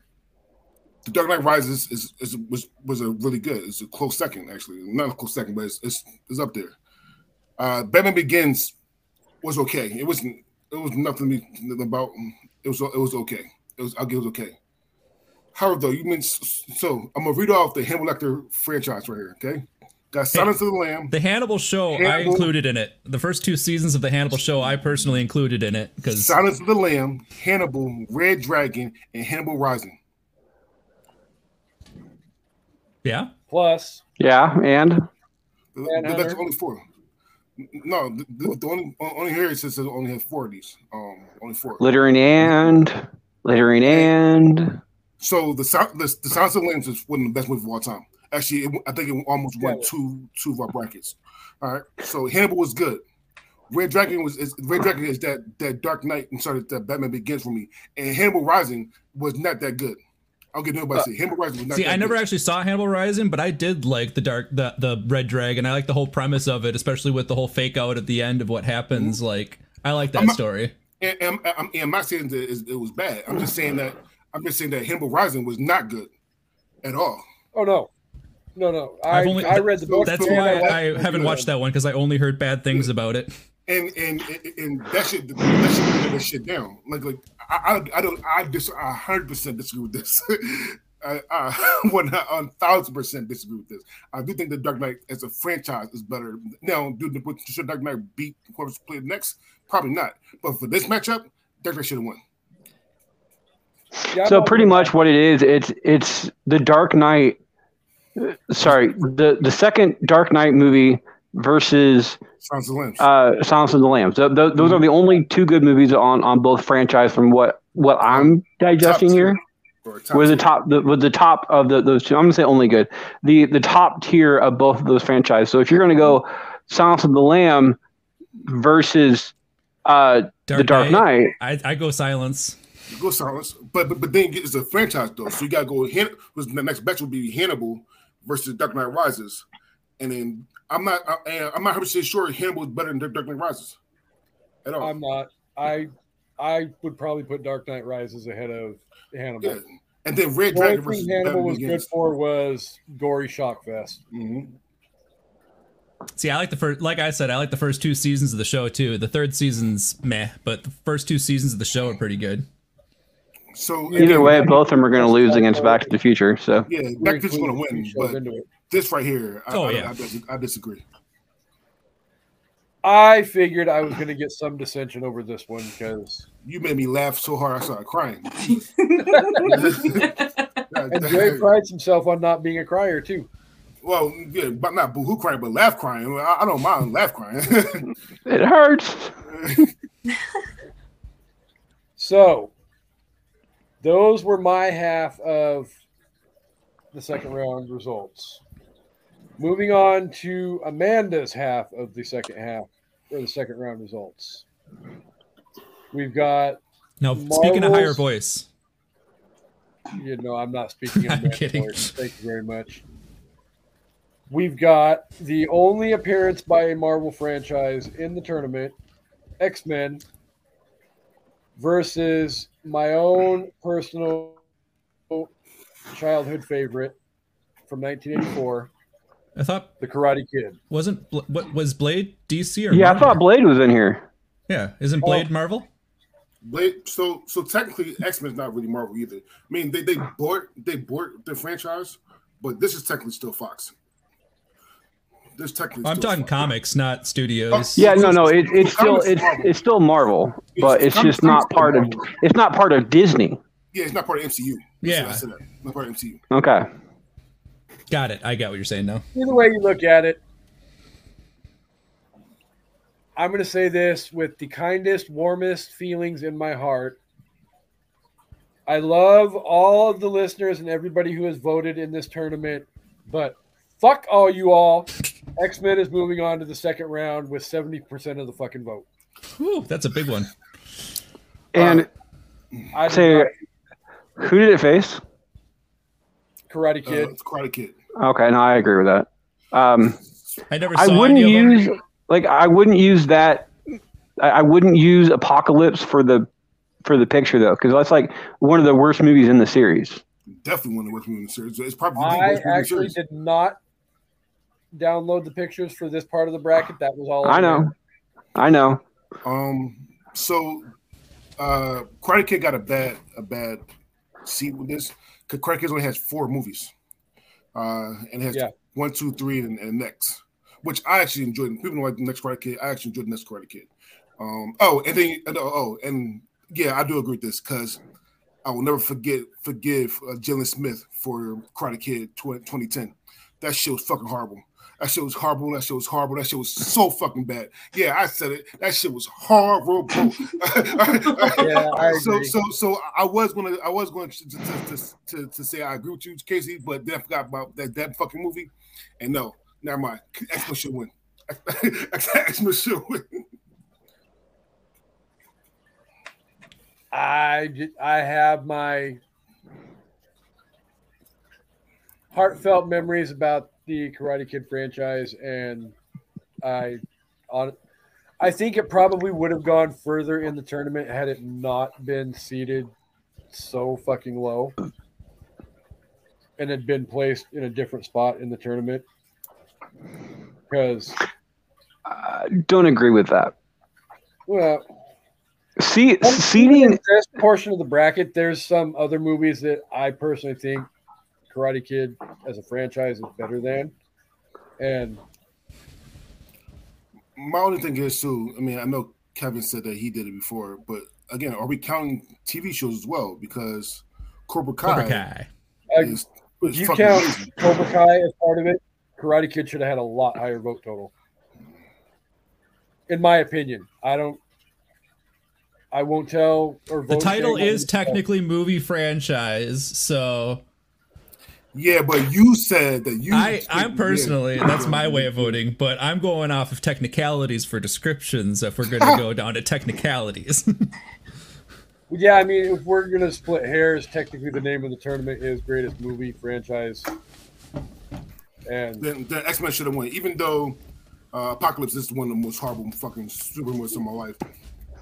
the Dark Knight Rises is, is was was a really good. It's a close second, actually. Not a close second, but it's it's, it's up there. Uh, Batman Begins was okay. It wasn't. It was nothing about. It was. It was okay. It was. I'll give it was okay. However, though, you mean so? I'm gonna read off the Hannibal Lecter franchise right here. Okay, got Silence of the Lamb. The Hannibal show I included in it. The first two seasons of the Hannibal show I personally included in it because Silence of the Lamb, Hannibal, Red Dragon, and Hannibal Rising. yeah, Plus, Yeah, and Th- That's only four. No, the, the, the only only here it says it only has four of these. Um, only four. littering and littering and So the sound, the, the Silence of the Lambs is one of the best movies of all time. Actually, it, I think it almost won Yeah. two two of our brackets. All right, so Hannibal was good. Red Dragon was is, Red Dragon is that that Dark Knight. I'm sorry, that Batman Begins for me. And Hannibal Rising was not that good. I'll get nobody to say Hannibal Rising was not. See, that I never good. actually saw Hannibal Rising, but I did like the dark, the the Red Dragon. I like the whole premise of it, especially with the whole fake out at the end of what happens. Mm-hmm. Like, I like that I'm not- story. And, and, and, and I'm not saying that it, it was bad. I'm just saying that I'm just saying that Hannibal Rising was not good at all. oh no, no, no. I, I've only- I read the book. That's and why like- I haven't watched that one because I only heard bad things about it. and and and that shit that shit bring that shit down. Like like I I, I don't I dis I hundred percent disagree with this. I, I one one thousand percent disagree with this. I do think the Dark Knight as a franchise is better. Now, do the should Dark Knight beat whoever's played next? Probably not. But for this matchup, Dark Knight should have won. Yeah, so pretty much what it is. It's it's the Dark Knight. Sorry, the the second Dark Knight movie versus Sounds of the Lambs. uh, Silence of the Lambs. Th- th- those are the only two good movies on on both franchise from what what I'm digesting here. tier. Was the top the, was the top of the, those two. I'm gonna say only good. The the top tier of both of those franchises. So if you're gonna go Silence of the Lamb versus uh, the Dark Knight, I, I go silence. Go silence, but but but then it's a franchise though, so you gotta go. Han- was the next match will be Hannibal versus Dark Knight Rises, and then I'm not I, I'm not 100 percent sure Hannibal is better than Dark Knight Rises at all. I'm not. I I would probably put Dark Knight Rises ahead of Hannibal. yeah, and then Red The only Dragon versus Hannibal was good for was gory shock fest. Mhm. See, I like the first, like I said, I like the first two seasons of the show too. The third season's meh, but the first two seasons of the show are pretty good. So either way, both of them are gonna lose against Back to the Future. So yeah, Back to the Future's gonna win, but this right here, I, Oh, I, yeah. I, dis- I disagree. I figured I was going to get some dissension over this one because You made me laugh so hard I started crying. and Jay prides himself on not being a crier too. well, yeah, but not boo-hoo crying, but laugh crying. I, I don't mind laugh crying. it hurts. So those were my half of the second round results. Moving on to Amanda's half of the second half or the second round results. We've got Now, speaking a higher voice, you know, I'm not speaking in I'm kidding. voice. Thank you very much. We've got the only appearance by a Marvel franchise in the tournament, X Men, versus my own personal childhood favorite, from 1984, I thought The Karate Kid. wasn't what was Blade DC or Yeah, I thought Blade was in here. Yeah, isn't Oh. Blade Marvel? Blade. So so technically, X Men is not really Marvel either. I mean, they they bought they bought the franchise, but this is technically still Fox. This technically. I'm still talking Fox. comics, not studios. Oh, yeah, no, no, it, it's still it's Marvel. it's still Marvel, but it's Comics- just not part of Marvel. it's not part of Disney. Yeah, it's not part of MCU. Yeah. I said. Not part of MCU. Okay. Got it. I got what you're saying now. Either way you look at it, I'm going to say this with the kindest, warmest feelings in my heart. I love all of the listeners and everybody who has voted in this tournament, but fuck all you all. X Men is moving on to the second round with 70% of the fucking vote. Whew, that's a big one. And I say, not- who did it face? Karate Uh, Kid. it's Karate Kid. Okay, no, I agree with that. Um, I never saw I wouldn't any use like I wouldn't use that. I, I wouldn't use Apocalypse for the for the picture though, because that's like one of the worst movies in the series. Definitely one of the worst movies in the series. It's probably the I worst movie in the actually series. did not download the pictures for this part of the bracket. That was all I on there. know, I know. Um, so uh, Karate Kid got a bad a bad seat with this because Karate Kid only has four movies, uh, and it has Yeah. one, two, three, and, and next, which I actually enjoyed. People don't like the next Karate Kid. I actually enjoyed the next Karate Kid. Um, oh, and then oh, oh, and yeah, I do agree with this because I will never forget forgive uh, Jaden Smith for Karate Kid 20, 2010. That shit was fucking horrible. That shit was horrible. That shit was horrible. That shit was so fucking bad. Yeah, I said it. That shit was horrible. Yeah, I so agree. so so I was gonna I was going to to, to, to, to say I agree with you, Kasey, but then I forgot about that that fucking movie. And no, never mind. X Men should win. X Men should win. I j- I have my heartfelt memories about the Karate Kid franchise, and I on I think it probably would have gone further in the tournament had it not been seated so fucking low and had been placed in a different spot in the tournament. Because I don't agree with that. well, See, seating. this portion of the bracket, there's some other movies that I personally think Karate Kid as a franchise is better than. And My only thing is too. I mean, I know Kevin said that he did it before, but again, are we counting TV shows as well? Because Cobra Kai, Cobra Kai. uh, is, is you count amazing. Cobra Kai as part of it, Karate Kid should have had a lot higher vote total. In my opinion, I don't. I won't tell or vote. The title is technically movie franchise, so Yeah, but you said that you. I I'm yeah. personally that's my way of voting, but I'm going off of technicalities for descriptions if we're going to go down to technicalities. Yeah, I mean, if we're gonna split hairs, technically the name of the tournament is greatest movie franchise, and Then, then X Men should have won, even though uh, Apocalypse is one of the most horrible fucking super movies of my life.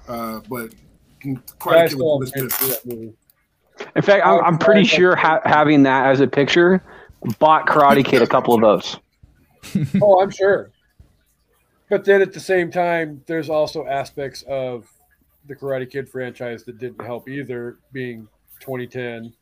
Uh, but I Karate Kid was In fact, I'm, I'm pretty sure ha- having that as a picture bought Karate Kid a couple of votes. Oh, I'm sure. But then at the same time, there's also aspects of the Karate Kid franchise that didn't help either, being 2010.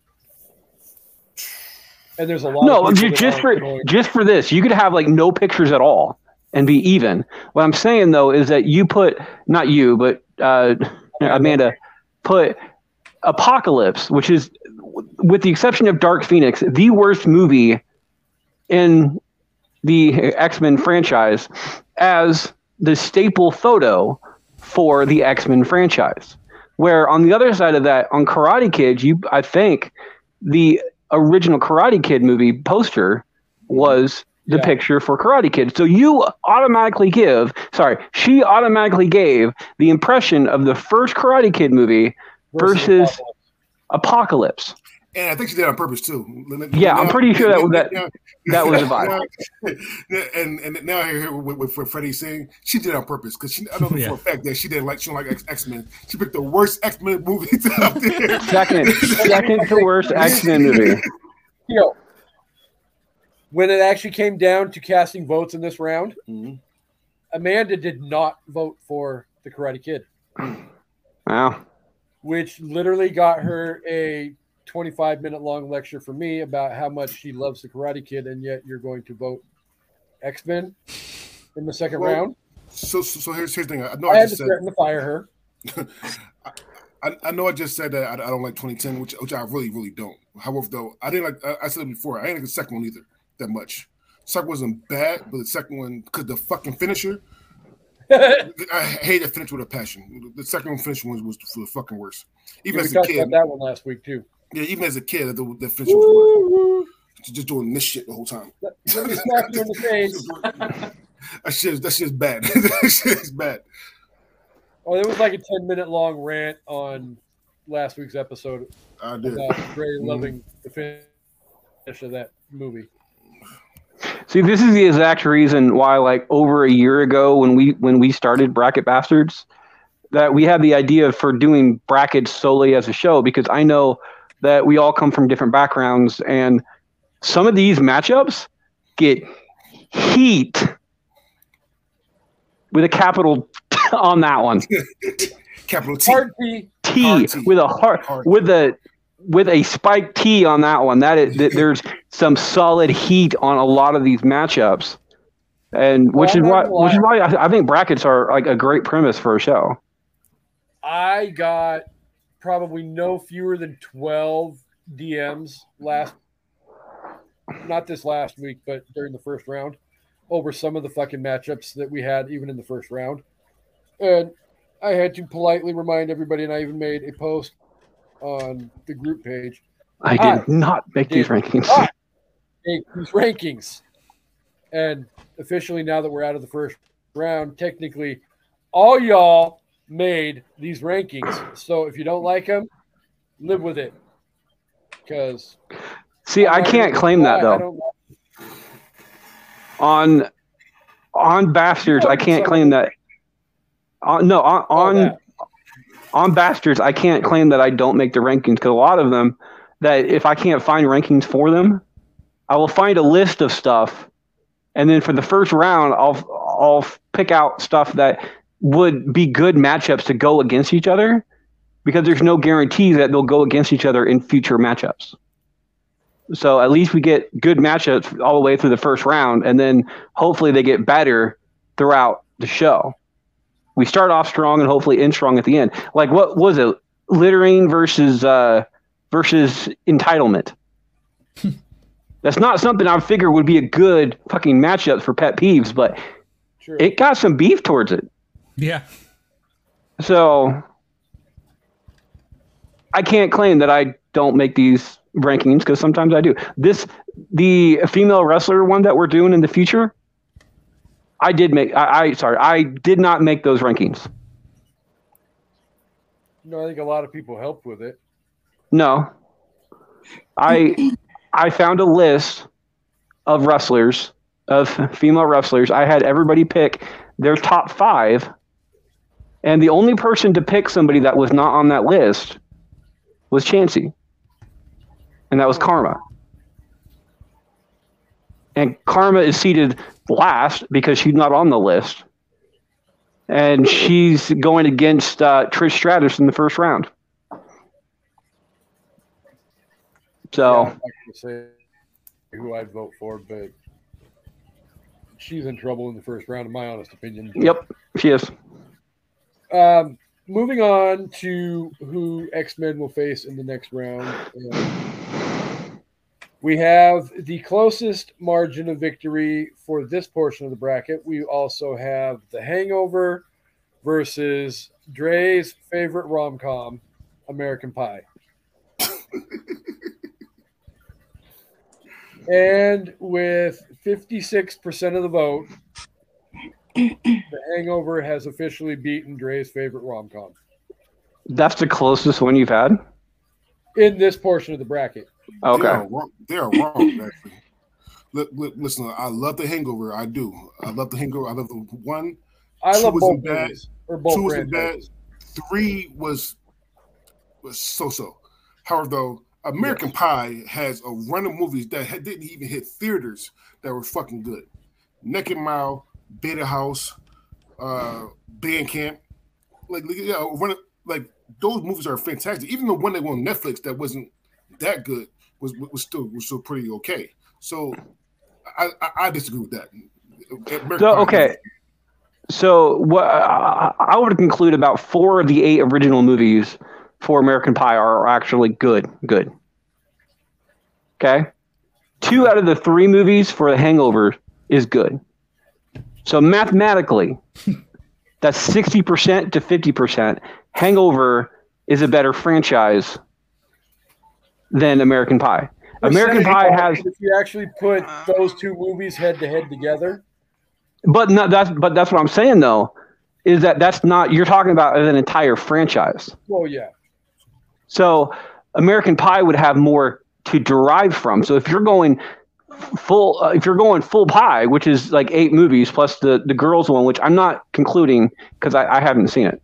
And there's a lot. No, of people just for going- just for this, you could have like no pictures at all and be even. What I'm saying though is that you put not you, but uh, Amanda put Apocalypse, which is, with the exception of Dark Phoenix, the worst movie in the X Men franchise, as the staple photo for the X Men franchise. Where on the other side of that, on Karate Kid, you I think the original Karate Kid movie poster was the Yeah. picture for Karate Kid. So you automatically give, sorry, she automatically gave the impression of the first Karate Kid movie versus Apocalypse. Apocalypse. and I think she did it on purpose too. Yeah, I'm pretty sure that- that- now- that was a vibe. now- and and now I hear with, with, with Freddie saying she did it on purpose because she I know Yeah. for a fact that she didn't like she don't like X Men. She picked the worst X Men movies out there. Second, second to worst X Men movie. Yo, when it actually came down to casting votes in this round, Mhm. Amanda did not vote for the Karate Kid, Wow. Which literally got her a 25 minute long lecture from me about how much she loves the Karate Kid, and yet you're going to vote X Men in the second Well, round. So, so, so here's here's the thing. I know I I, had to just said threaten to fire her. I, I know I just said that I, I don't like 2010, which which I really really don't. However, though I didn't like I, I said it before. I didn't like the second one either that much. Second wasn't bad, but the second one because the fucking finisher. I hate that finish with a passion. The second one finish was was the fucking worst. Even Yeah, as a kid, that one last week too. yeah, even as a kid, the, the finish was worse. Just doing this shit the whole time. Let me smack you in the face. That shit, that shit's bad. that shit is bad. Oh, there was like a 10 minute long rant on last week's episode I did. about Ray Mm-hmm. loving the finish of that movie. See, this is the exact reason why, like over a year ago, when we when we started Bracket Bastards, that we had the idea for doing brackets solely as a show because I know that we all come from different backgrounds, and some of these matchups get heat with a capital T on that one. Capital T. Hard T. T Hard T. with a heart Hard with a with a spike T on that one. That is there's some solid heat on a lot of these matchups, and which Well, is why which is why I, I think brackets are like a great premise for a show. I got probably no fewer than 12 DMs last, not this last week, but during the first round over some of the fucking matchups that we had even in the first round. And I had to politely remind everybody, and I even made a post on the group page I Ah, did not make these rankings. make these rankings. And officially, now that we're out of the first round, technically, all y'all made these rankings. So if you don't like them, live with it. Because See, I can't claim that though. On on bastards, I can't claim that. On, no, on on, on bastards, I can't claim that I don't make the rankings because a lot of them that if I can't find rankings for them, I will find a list of stuff, and then for the first round, I'll I'll pick out stuff that would be good matchups to go against each other, because there's no guarantee that they'll go against each other in future matchups. So at least we get good matchups all the way through the first round, and then hopefully they get better throughout the show. We start off strong and hopefully end strong at the end. Like what was it? Littering versus uh, versus entitlement. That's not something I figure would be a good fucking matchup for pet peeves, but Sure. it got some beef towards it. Yeah. So I can't claim that I don't make these rankings because sometimes I do. This the female wrestler one that we're doing in the future. I did make. I, I sorry. I did not make those rankings. no, I think a lot of people helped with it. No. I I found a list of wrestlers of female wrestlers. I had everybody pick their top five, and the only person to pick somebody that was not on that list was Chansey, and that was oh. Karma. And Karma is seated last because she's not on the list, and she's going against uh, Trish Stratus in the first round. So. Yeah, I'm not gonna say who I'd vote for, but she's in trouble in the first round, in my honest opinion. Yep, she is. Um, moving on to who X Men will face in the next round. Um, we have the closest margin of victory for this portion of the bracket. We also have The Hangover versus Dre's favorite rom com, American Pie. and with 56% of the vote, The Hangover has officially beaten Dre's favorite rom com That's the closest one you've had. in this portion of the bracket. They Okay. are wrong. They are wrong, actually. Li- li- Listen, I love the Hangover. I do. I love the Hangover. I love the one. I love wasn't both bad. movies or both Two wasn't bad. Three was was so so. However, though, American Pie has a run of movies that had, didn't even hit theaters that were fucking good. Naked Mile, Beta House, uh, Band Camp, like like, yeah, run of- like those movies are fantastic. Even the one that went on Netflix that wasn't that good was was still was still pretty okay. So I I, I disagree with that. So okay, so what I I would conclude about four of the eight original movies for American Pie are actually good. Good. Okay, two out of the three movies for The Hangover is good. So mathematically, that's sixty percent to fifty percent. Hangover is a better franchise than American Pie. American Pie has If you actually put those two movies head to head together, But no, that's but that's what I'm saying though, is that that's not you're talking about an entire franchise. well, yeah. So American Pie would have more to derive from. So if you're going full, uh, if you're going full pie, which is like eight movies plus the the girls one, which I'm not concluding because I, I haven't seen it.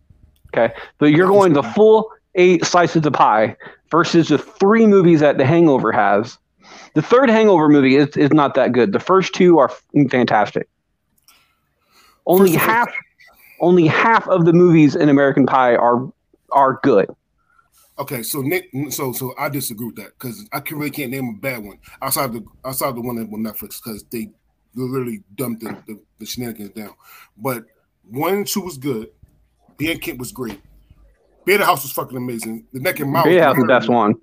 Okay, but you're going the full eight slices of pie versus the three movies that The Hangover has. The third Hangover movie is, is not that good. The first two are fantastic. Only First half, only half of the movies in American Pie are are good. Okay, so Nick, so so I disagree with that because I can, really can't name a bad one outside the outside the one that on Netflix because they literally dumped the, the, the shenanigans down. But one and two was good. Band Camp was great. Beta House was fucking amazing. The Naked Mile, Beta House is the best one.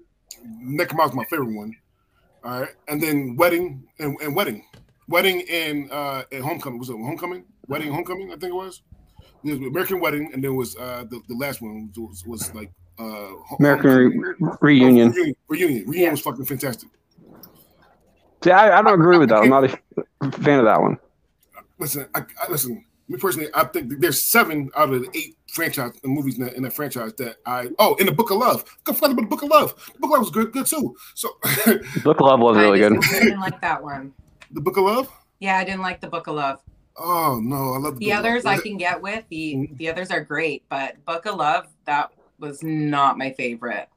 Naked Mile is my favorite one. All right, and then Wedding and, and Wedding, Wedding and uh and Homecoming was it Homecoming? Wedding Homecoming, I think it was. There was American Wedding, and then was uh the, the last one was, was like uh American Re- Reunion. Reunion. Reunion. Reunion was fucking fantastic. See, I, I don't agree with that. I'm not a fan of that one. Listen, I, I listen. Me personally, I think there's seven out of the eight franchise movies in that, in that franchise that I. Oh, in the Book of Love. I forgot about the Book of Love. The Book of Love was good, good too. So, Book of Love was really I good. disagree. I didn't like that one. the Book of Love. Yeah, I didn't like the Book of Love. Oh no, I love the, The Book of others Love. I can get with. The Mhm. the others are great, but Book of Love that was not my favorite.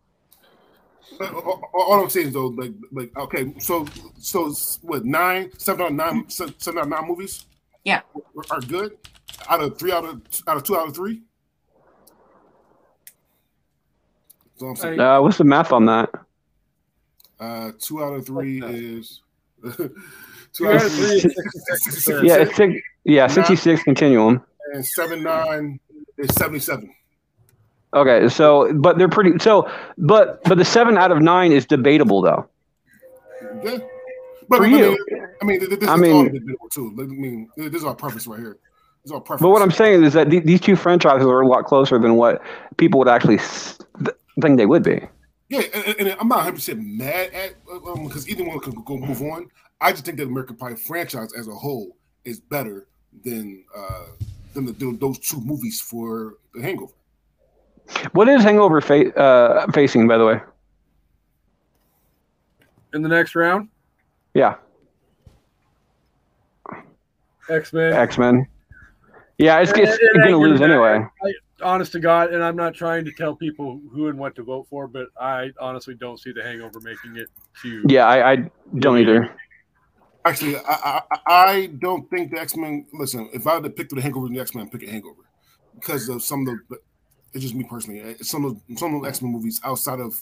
Uh, All, all I'm saying is though, like, like okay, so so it's what nine, seven out of nine, seven out of nine movies. Yeah. are good. Out of three, out of out of two, out of three. That's all I'm saying. Uh, what's the math on that? Uh, two out of three Fuck that. is Two out of three is is 66%. Yeah, it's six, yeah, 66 continuum. and seven nine is seventy seven. Okay, so but they're pretty. So, but but the seven out of nine is debatable though. Yeah, but For I you. mean, I mean, this, this I is mean- all too. I mean, this is our preference right here. This is our preference. But what I'm saying is that th- these two franchises are a lot closer than what people would actually s- th- think they would be. Yeah, and, and I'm not 100 percent mad at um because either one can go move on. I just think that American Pie franchise as a whole is better than uh than the, than those two movies for The Hangover. What is Hangover fa- uh, facing, by the way? in the next round. Yeah, X Men. X Men. Yeah, it's, it's, And- it's and I gonna lose that. anyway. Honest to God, and I'm not trying to tell people who and what to vote for, but I honestly don't see the Hangover making it to. Yeah, I, I don't either. Actually, I I, I don't think the X Men. Listen, if I had to pick the Hangover and the X Men, pick a Hangover because of some of the. It's just me personally. uh, Some of some of the X Men movies outside of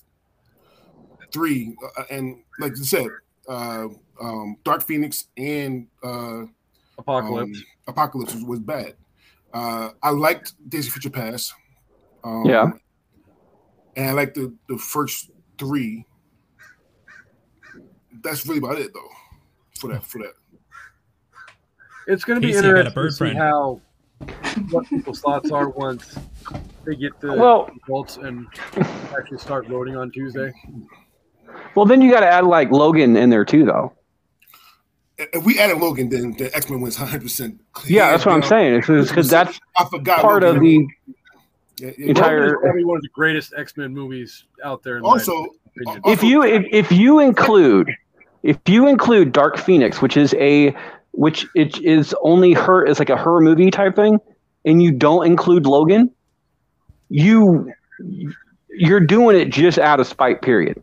three, uh, and like you said, uh, um, Dark Phoenix and uh, Apocalypse. um, Apocalypse was, was bad. Uh, I liked Days of Future Past. Um, Yeah. and I liked the the first three. That's really about it, though. For that, for that. it's going to be Kasey, I got a interesting bird to see friend. how what people's thoughts are once they get the Well- results and actually start voting on Tuesday. Well, then you got to add like Logan in there too, though. If we added Logan, then the X Men wins 100. percent Yeah, that's what I'm saying. Because that's I forgot part of the Yeah, yeah. entire- Logan is probably one of the greatest X Men movies out there. In my Also, uh, if you if, if you include if you include Dark Phoenix, which is a which it is only her is like a her movie type thing, and you don't include Logan, you you're doing it just out of spite. Period.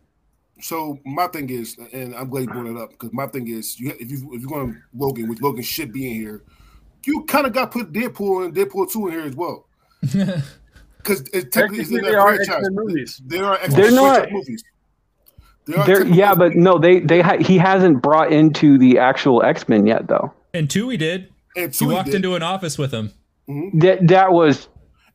So my thing is, and I'm glad you brought it up because my thing is, you, if you if you're going to Logan, which Logan should be in here, you kind of got to put Deadpool and Deadpool two in here as well. Because technically, it's in Technically, that they are franchise. Movies. They are X-Men They're not- movies. They are There, technically- yeah, but no, they they ha- he hasn't brought into the actual X Men yet, though. And two, he did. and He two walked did. into an office with him. Mm-hmm. That that was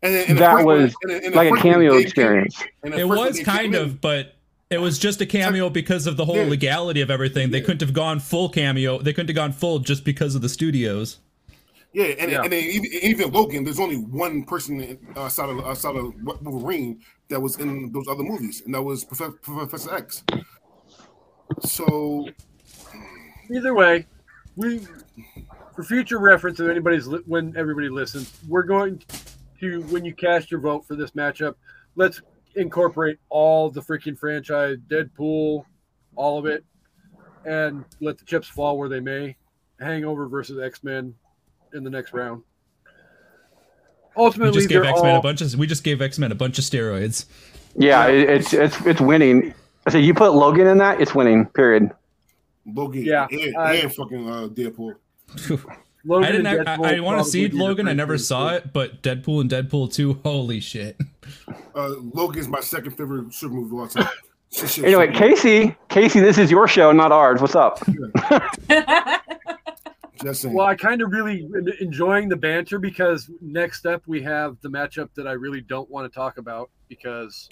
and and that was and and like a cameo they- experience. It was kind of, but it was just a cameo because of the whole Yeah. legality of everything. They couldn't have gone full cameo. They couldn't have gone full just because of the studios. Yeah, and, Yeah. and then even, even Logan, there's only one person uh, outside of outside of Wolverine that was in those other movies, and that was Professor, Professor X. So Either way, we for future reference, if anybody's li- when everybody listens, we're going to when you cast your vote for this matchup, let's incorporate all the freaking franchise, Deadpool, all of it, and let the chips fall where they may. Hangover versus X Men in the next round. We Ultimately, just gave X Men all- a bunch of. We just gave X Men a bunch of steroids. Yeah, it, it's it's it's winning. I say you put Logan in that, it's winning. Period. Logan, Yeah, and, I- and fucking uh, Deadpool. Logan I didn't. and I, I, want to see probably be the Logan. I never saw it, but Deadpool and Deadpool two. Holy shit! Uh, Logan's my second favorite super movie of all time. Shit, shit, Anyway. Kasey, Kasey, this is your show, not ours. What's up? Just. Well, I kind of really enjoying the banter because next up we have the matchup that I really don't want to talk about because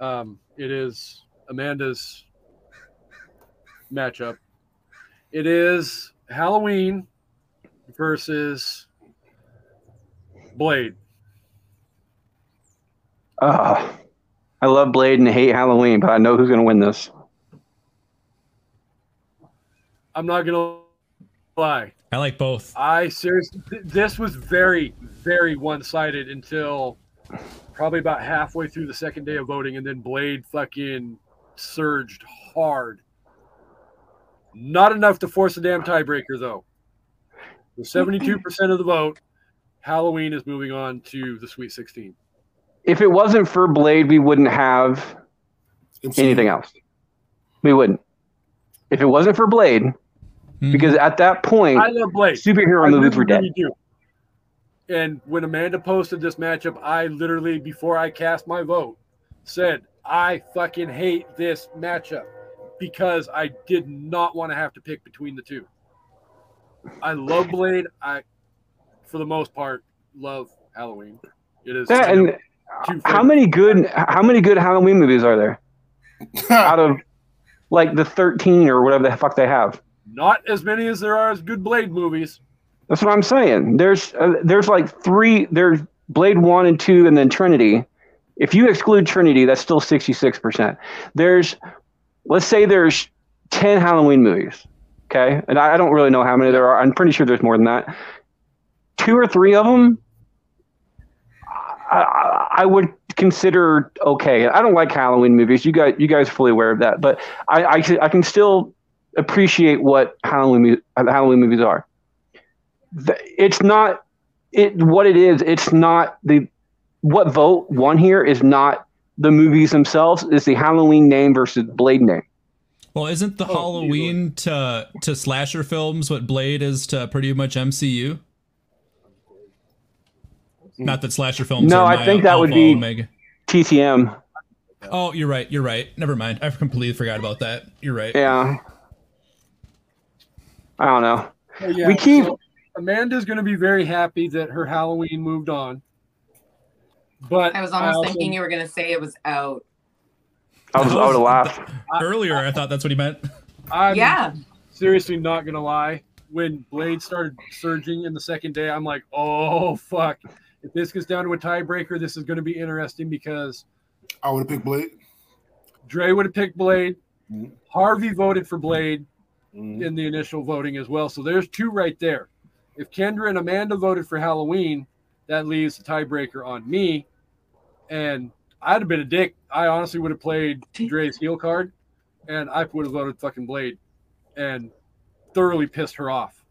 um, it is Amanda's matchup. It is Halloween versus Blade. Uh, I love Blade and hate Halloween, but I know who's going to win this. I'm not gonna lie. I like both. I seriously, this was very, very one-sided until probably about halfway through the second day of voting, and then Blade fucking surged hard. Not enough to force a damn tiebreaker, though. With seventy-two percent of the vote, Halloween is moving on to the Sweet Sixteen. If it wasn't for Blade, we wouldn't have MCU. anything else. We wouldn't. If it wasn't for Blade, Mhm. because at that point, I love Blade. superhero I movies were dead. do. And when Amanda posted this matchup, I literally, before I cast my vote, said, I fucking hate this matchup because I did not want to have to pick between the two. I love Blade. I, for the most part, love Halloween. It is Yeah, and two how many good how many good Halloween movies are there out of like the 13 or whatever the fuck they have? not as many as there are as good Blade movies. That's what I'm saying. There's uh, there's like three. There's Blade one and two, and then Trinity. If you exclude Trinity, that's still 66 percent. There's, let's say there's 10 Halloween movies. Okay, and I, I don't really know how many there are. I'm pretty sure there's more than that. Two or three of them, I, I, I would consider okay. I don't like Halloween movies. You guys, you guys are fully aware of that, but I, I, I can still appreciate what Halloween Halloween movies are it's not it what it is it's not the what vote won here is not the movies themselves it's the halloween name versus blade name Well, isn't the Oh, Halloween to to slasher films what Blade is to pretty much MCU? Mm. Not that slasher films. No, are I my think that would be- Omega. tcm Oh, you're right. You're right. Never mind. I completely forgot about that. You're right. yeah i don't know But yeah, We keep- so Amanda's going to be very happy that her Halloween moved on. But I was almost also- thinking you were gonna say it was out. i was i would have laughed Earlier, I thought that's what he meant. I'm yeah. seriously not gonna lie. When Blade started surging in the second day, I'm like, oh fuck. If this gets down to a tiebreaker, this is gonna be interesting because I would have picked Blade. Dre would have picked Blade. Mhm. Harvey voted for Blade Mhm. in the initial voting as well. So there's two right there. If Kendra and Amanda voted for Halloween, that leaves the tiebreaker on me. And I'd have been a dick. I honestly would have played Dre's heel card, and I would have voted fucking Blade, and thoroughly pissed her off.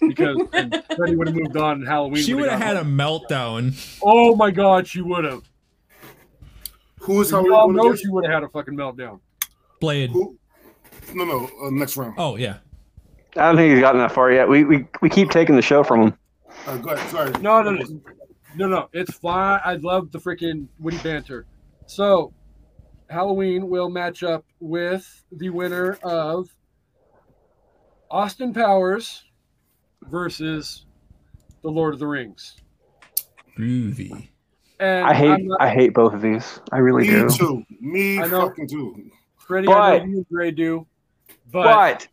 Because and would have moved on, and Halloween. She would have gone had a meltdown. Oh my god, she would have. Who is We Halloween all going know she would have had a fucking meltdown. Blade. Who? No, no. Uh, next round. Oh yeah. I don't think he's gotten that far yet. We we, we keep taking the show from him. All right, go ahead. Sorry. No, no, no, no, no. It's fine. I love the freaking witty banter. So, Halloween will match up with the winner of Austin Powers versus the Lord of the Rings. Groovy. And I hate I'm not, I hate both of these. I really Me do. too. Me I know. fucking too. Freddie. But- I know you and Gray do, but, But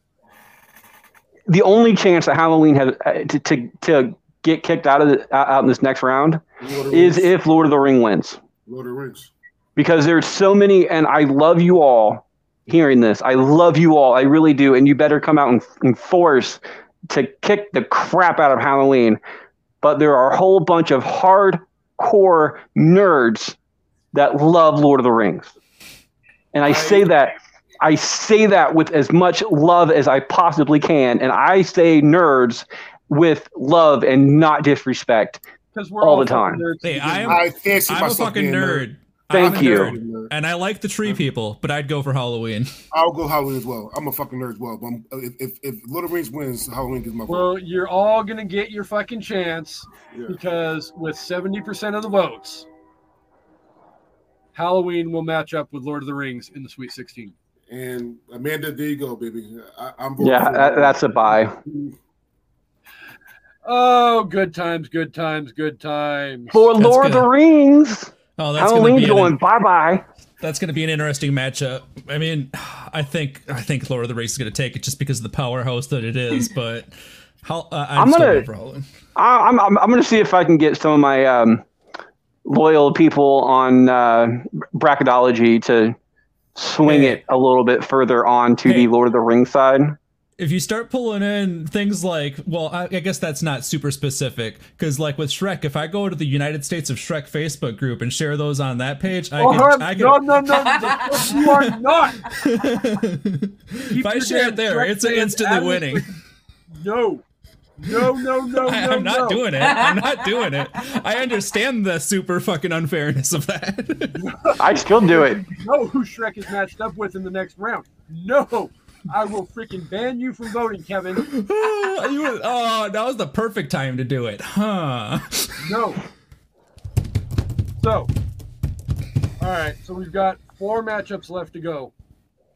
the only chance that Halloween has uh, to, to to get kicked out of the, out in this next round is Rings. if Lord of the Ring wins. Lord of the Rings. because there's so many and i love you all hearing this i love you all i really do and you better come out and, and force to kick the crap out of halloween but there are a whole bunch of hardcore nerds that love lord of the rings and i, I- say that i say that with as much love as i possibly can and i say nerds with love and not disrespect because we're all all the time. nerds Hey, I am- with. I I'm a fucking being a nerd. Thank I'm you. nerd, And I like the tree people, but I'd go for Halloween. I'll go Halloween as well. I'm a fucking nerd as well. But I'm, if, if if Lord of the Rings wins, Halloween gets my vote. Well, you're all gonna get your fucking chance Yeah. because with 70% of the votes, Halloween will match up with Lord of the Rings in the Sweet 16. And Amanda, there you go, baby. I, I'm voting yeah that, that's a buy Oh, good times, good times, good times. for That's lord of the rings Oh, that's Halloween's gonna be going an, bye bye. that's gonna be an interesting matchup. I mean, I think I think Lord of the Rings is gonna take it just because of the powerhouse that it is. But how, uh, I'm, I'm gonna- going Halloween. I'm I'm I'm gonna see if I can get some of my um, loyal people on uh, bracketology to swing Hey. it a little bit further on to Hey. the Lord of the Rings side. If you start pulling in things like, well, I, I guess that's not super specific because, like with Shrek, if I go to the United States of Shrek Facebook group and share those on that page, I Oh, can, Herb, I no, can. no, no, no, the- you are not. if I share it there, Shrek it's instantly out winning. No, no, no, no, I, no, I'm not no. doing it. I'm not doing it. I understand the super fucking unfairness of that. I still do it. know who Shrek is matched up with in the next round. No, I will freaking ban you from voting, Kevin. You- oh, that was the perfect time to do it, huh? No. So, all right. So we've got four matchups left to go.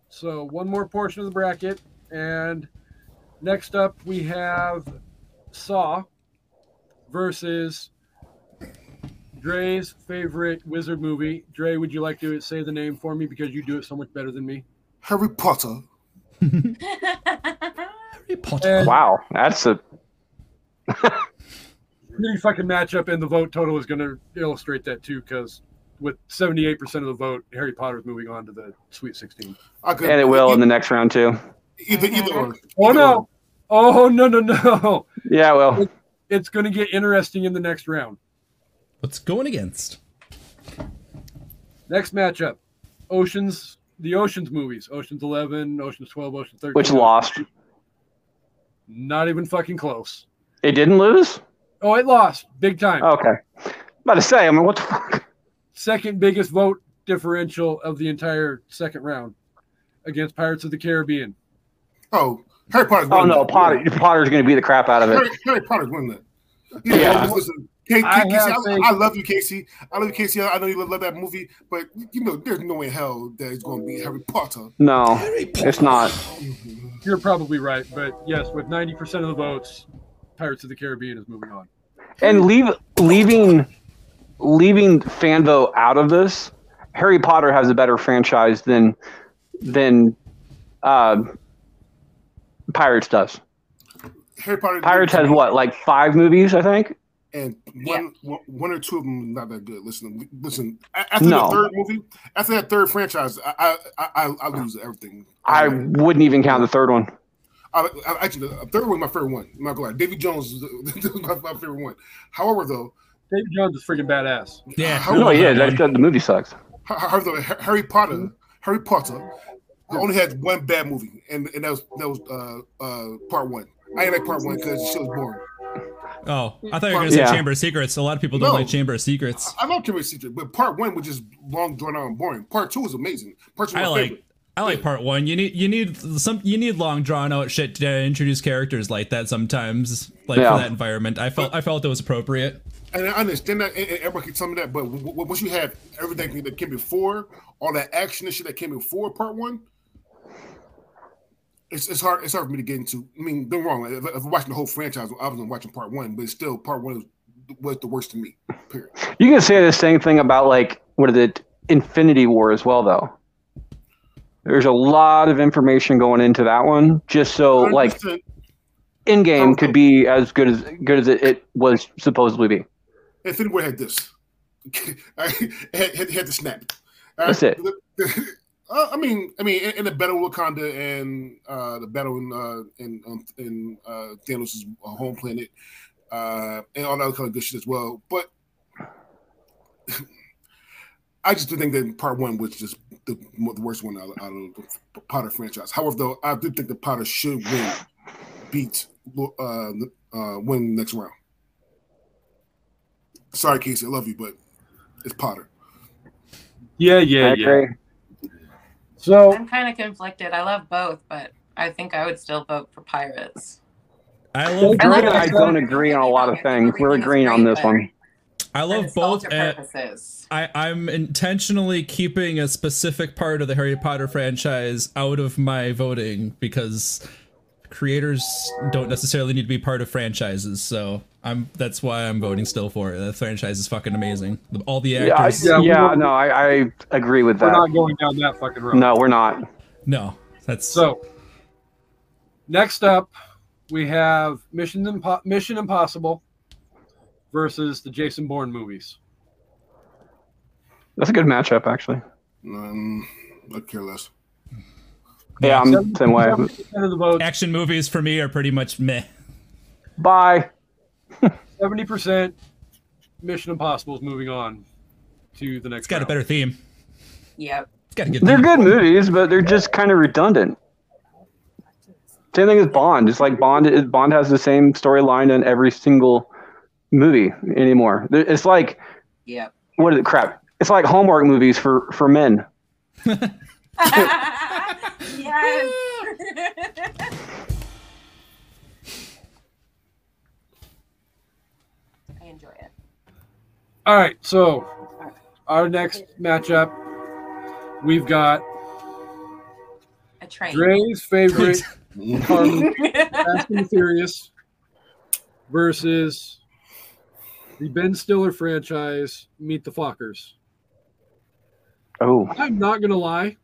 So one more portion of the bracket, and next up we have Saw versus Dre's favorite wizard movie. Dre, would you like to say the name for me because you do it so much better than me? Harry Potter. Harry Potter. And Wow, that's a pretty fucking matchup, and the vote total is going to illustrate that too, because with 78% of the vote, Harry Potter is moving on to the Sweet 16. I could, and it will in the next round too. either either or. Oh no! Oh no no no! Yeah, well, It's going to get interesting in the next round. What's going against? Next matchup: Oceans, the Oceans movies, Oceans 11, Oceans 12, Oceans 13. which lost? Not even fucking close. It didn't lose. Oh, it lost big time. Okay, about to say. I mean, what the fuck? Second biggest vote differential of the entire second round against Pirates of the Caribbean. Oh, Harry Potter's Oh no, that. Potter. Potter's going to beat the crap out of it. Harry, Harry Potter's winning that. Yeah. Listen, K- K- I Kasey, I. I love you, Kasey. I love you, Kasey. I know you love that movie, but you know, there's no way in hell that it's going to be Harry Potter. No, Harry Potter. it's not. You're probably right, but yes, with 90% of the votes, Pirates of the Caribbean is moving on. And leave leaving leaving Fanvo out of this. Harry Potter has a better franchise than than uh, Pirates does. Harry Potter. Pirates has what, like five movies, I think. And one, one, one or two of them not that good. Listen, listen. After No. the third movie, after that third franchise, I I I, I lose everything. I wouldn't even count the third one. I, I, actually, the third one my favorite one. I'm not gonna lie. Davy Jones is my, my favorite one. However, though, David Jones is freaking badass. Yeah. How- No, yeah, that that's one. good. The movie sucks. however, though, Ha- Harry Potter, Harry Potter, only had one bad movie, and and that was that was uh uh part one. I ain't like part one because it was boring. Oh, I thought you were gonna say Yeah. Chamber of Secrets. A lot of people don't No. like Chamber of Secrets. I love Chamber of Secret, but part one was just long, drawn out, and boring. Part two was amazing. Part two was I my like favorite. I like part one. You need you need some you need long drawn out shit to introduce characters like that sometimes. Like Yeah. for that environment. I felt I felt it was appropriate. And I understand that, and and everybody can tell me that, but w- w- once you have everything that came before, all that action and shit that came before part one, it's, it's hard. It's hard for me to get into. I mean, don't wrong. If, if I'm watching the whole franchise, I wasn't watching part one, but still, part one was, was the worst to me. Period. You can say the same thing about like what is it, Infinity War as well, though. There's a lot of information going into that one, just so like 100%. in game could be as good as good as it, it was supposedly be. Infinity War had this. I had, had, had to snap. That's it. Uh, I mean, I mean, in, in the battle with Wakanda and uh, the battle in uh, in um, in uh, Thanos' home planet, uh, and all that kind of good shit as well. But I just do think that part one was just the, the worst one out, out of the Potter franchise. However, though, I do think the Potter should win, beat, uh, uh, win next round. Sorry, Kasey, I love you, but it's Potter. Yeah, yeah, I yeah. Agree. So I'm kind of conflicted. I love both, but I think I would still vote for Pirates. I love I like Drake and I don't agree on a lot of things. We're agreeing on this one. I love both. purposes. I, I'm intentionally keeping a specific part of the Harry Potter franchise out of my voting because creators don't necessarily need to be part of franchises. So I'm that's why I'm voting still for it. The franchise is fucking amazing. All the Yeah, I, actors. Yeah, yeah, no, I, I agree with that. we're not going down that fucking road. No, we're not. No, that's So next up, we have Mission Impo- Mission Impossible versus the Jason Bourne movies. That's a good matchup, actually. Um, I care less. Yeah, I'm the same way. 70% of the votes, action movies for me are pretty much meh. Bye. Seventy percent. Mission Impossible is moving on to the next. It's got a better theme. Yep. It's got a good. They're theme. good movies, but they're just kind of redundant. Same thing as Bond. It's like Bond. Is, Bond has the same storyline in every single movie anymore. It's like Yep. what is it? Crap. It's like Hallmark movies for for men. yes. I enjoy it. All right, so our next matchup, we've got A train. Dre's favorite car Fast and Furious versus the Ben Stiller franchise, Meet the Fockers. Oh, I'm not gonna lie.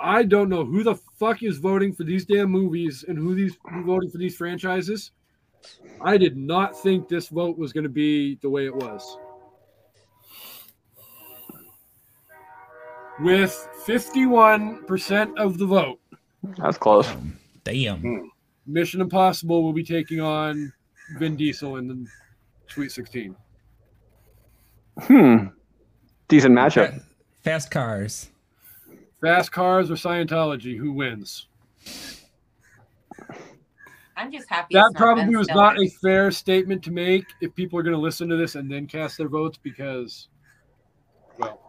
I don't know who the fuck is voting for these damn movies and who these who voted for these franchises. I did not think this vote was gonna be the way it was. With 51% of the vote, that's close. Damn. Mission Impossible will be taking on Vin Diesel in the Sweet 16. Hmm. Decent matchup. Fast cars. Fast Cars or Scientology, who wins? I'm just happy. That probably was not a fair statement to make if people are going to listen to this and then cast their votes because, well,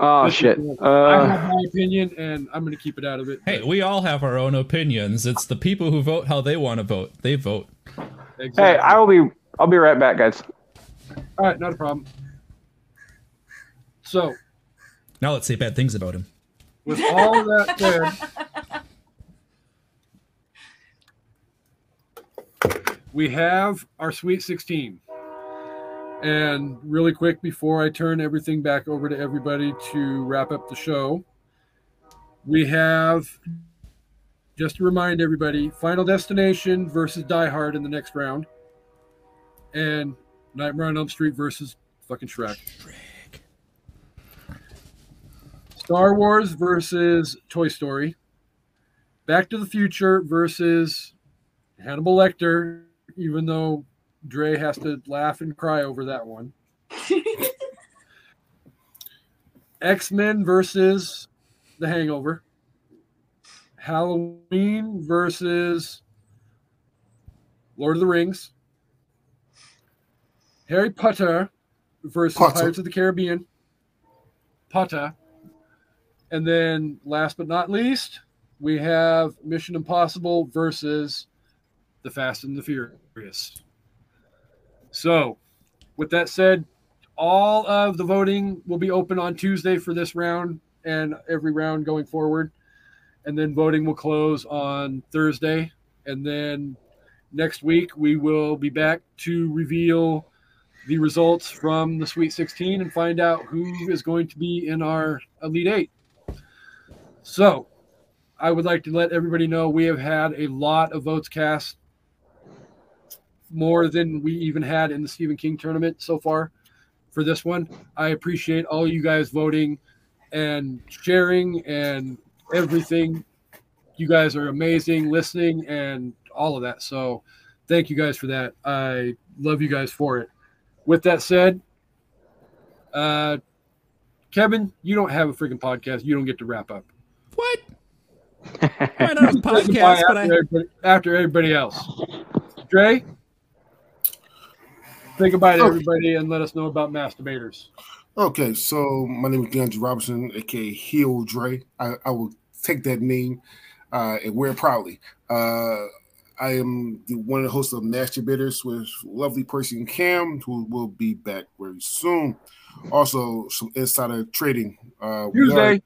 Oh this is- shit. I Uh, have my opinion and I'm going to keep it out of it. Hey, we all have our own opinions. It's the people who vote how they want to vote. They vote. exactly. hey, I will be. I'll be right back, guys. All right, not a problem. So, Now let's say bad things about him. with all that said, we have our Sweet 16. And really quick, before I turn everything back over to everybody to wrap up the show, we have, just to remind everybody, Final Destination versus Die Hard in the next round, and Nightmare on Elm Street versus fucking Shrek. Star Wars versus Toy Story. Back to the Future versus Hannibal Lecter, even though Dre has to laugh and cry over that one. X Men versus The Hangover. Halloween versus Lord of the Rings, Harry Potter versus Potter. Pirates of the Caribbean, Potter, and then last but not least, we have Mission Impossible versus The Fast and the Furious. So, with that said, all of the voting will be open on Tuesday for this round and every round going forward. And then voting will close on Thursday. And then next week, we will be back to reveal the results from the Sweet 16 and find out who is going to be in our Elite Eight. So, I would like to let everybody know we have had a lot of votes cast, more than we even had in the Stephen King tournament so far for this one. I appreciate all you guys voting and sharing and everything. You guys are amazing listening and all of that. So thank you guys for that. I love you guys for it. With that said, uh, Kevin, you don't have a freaking podcast. You don't get to wrap up. What? I don't have a podcast, but after, I. everybody, after everybody else. Dre, say goodbye to Oh. everybody and let us know about masturbators. Okay, so my name is DeAndre Robinson, aka Heel Dre. I, I will take that name uh, and wear it proudly. Uh, I am the, one of the hosts of Masturbators with lovely person Cam, who will be back very soon. Also, some insider trading. Uh, we are-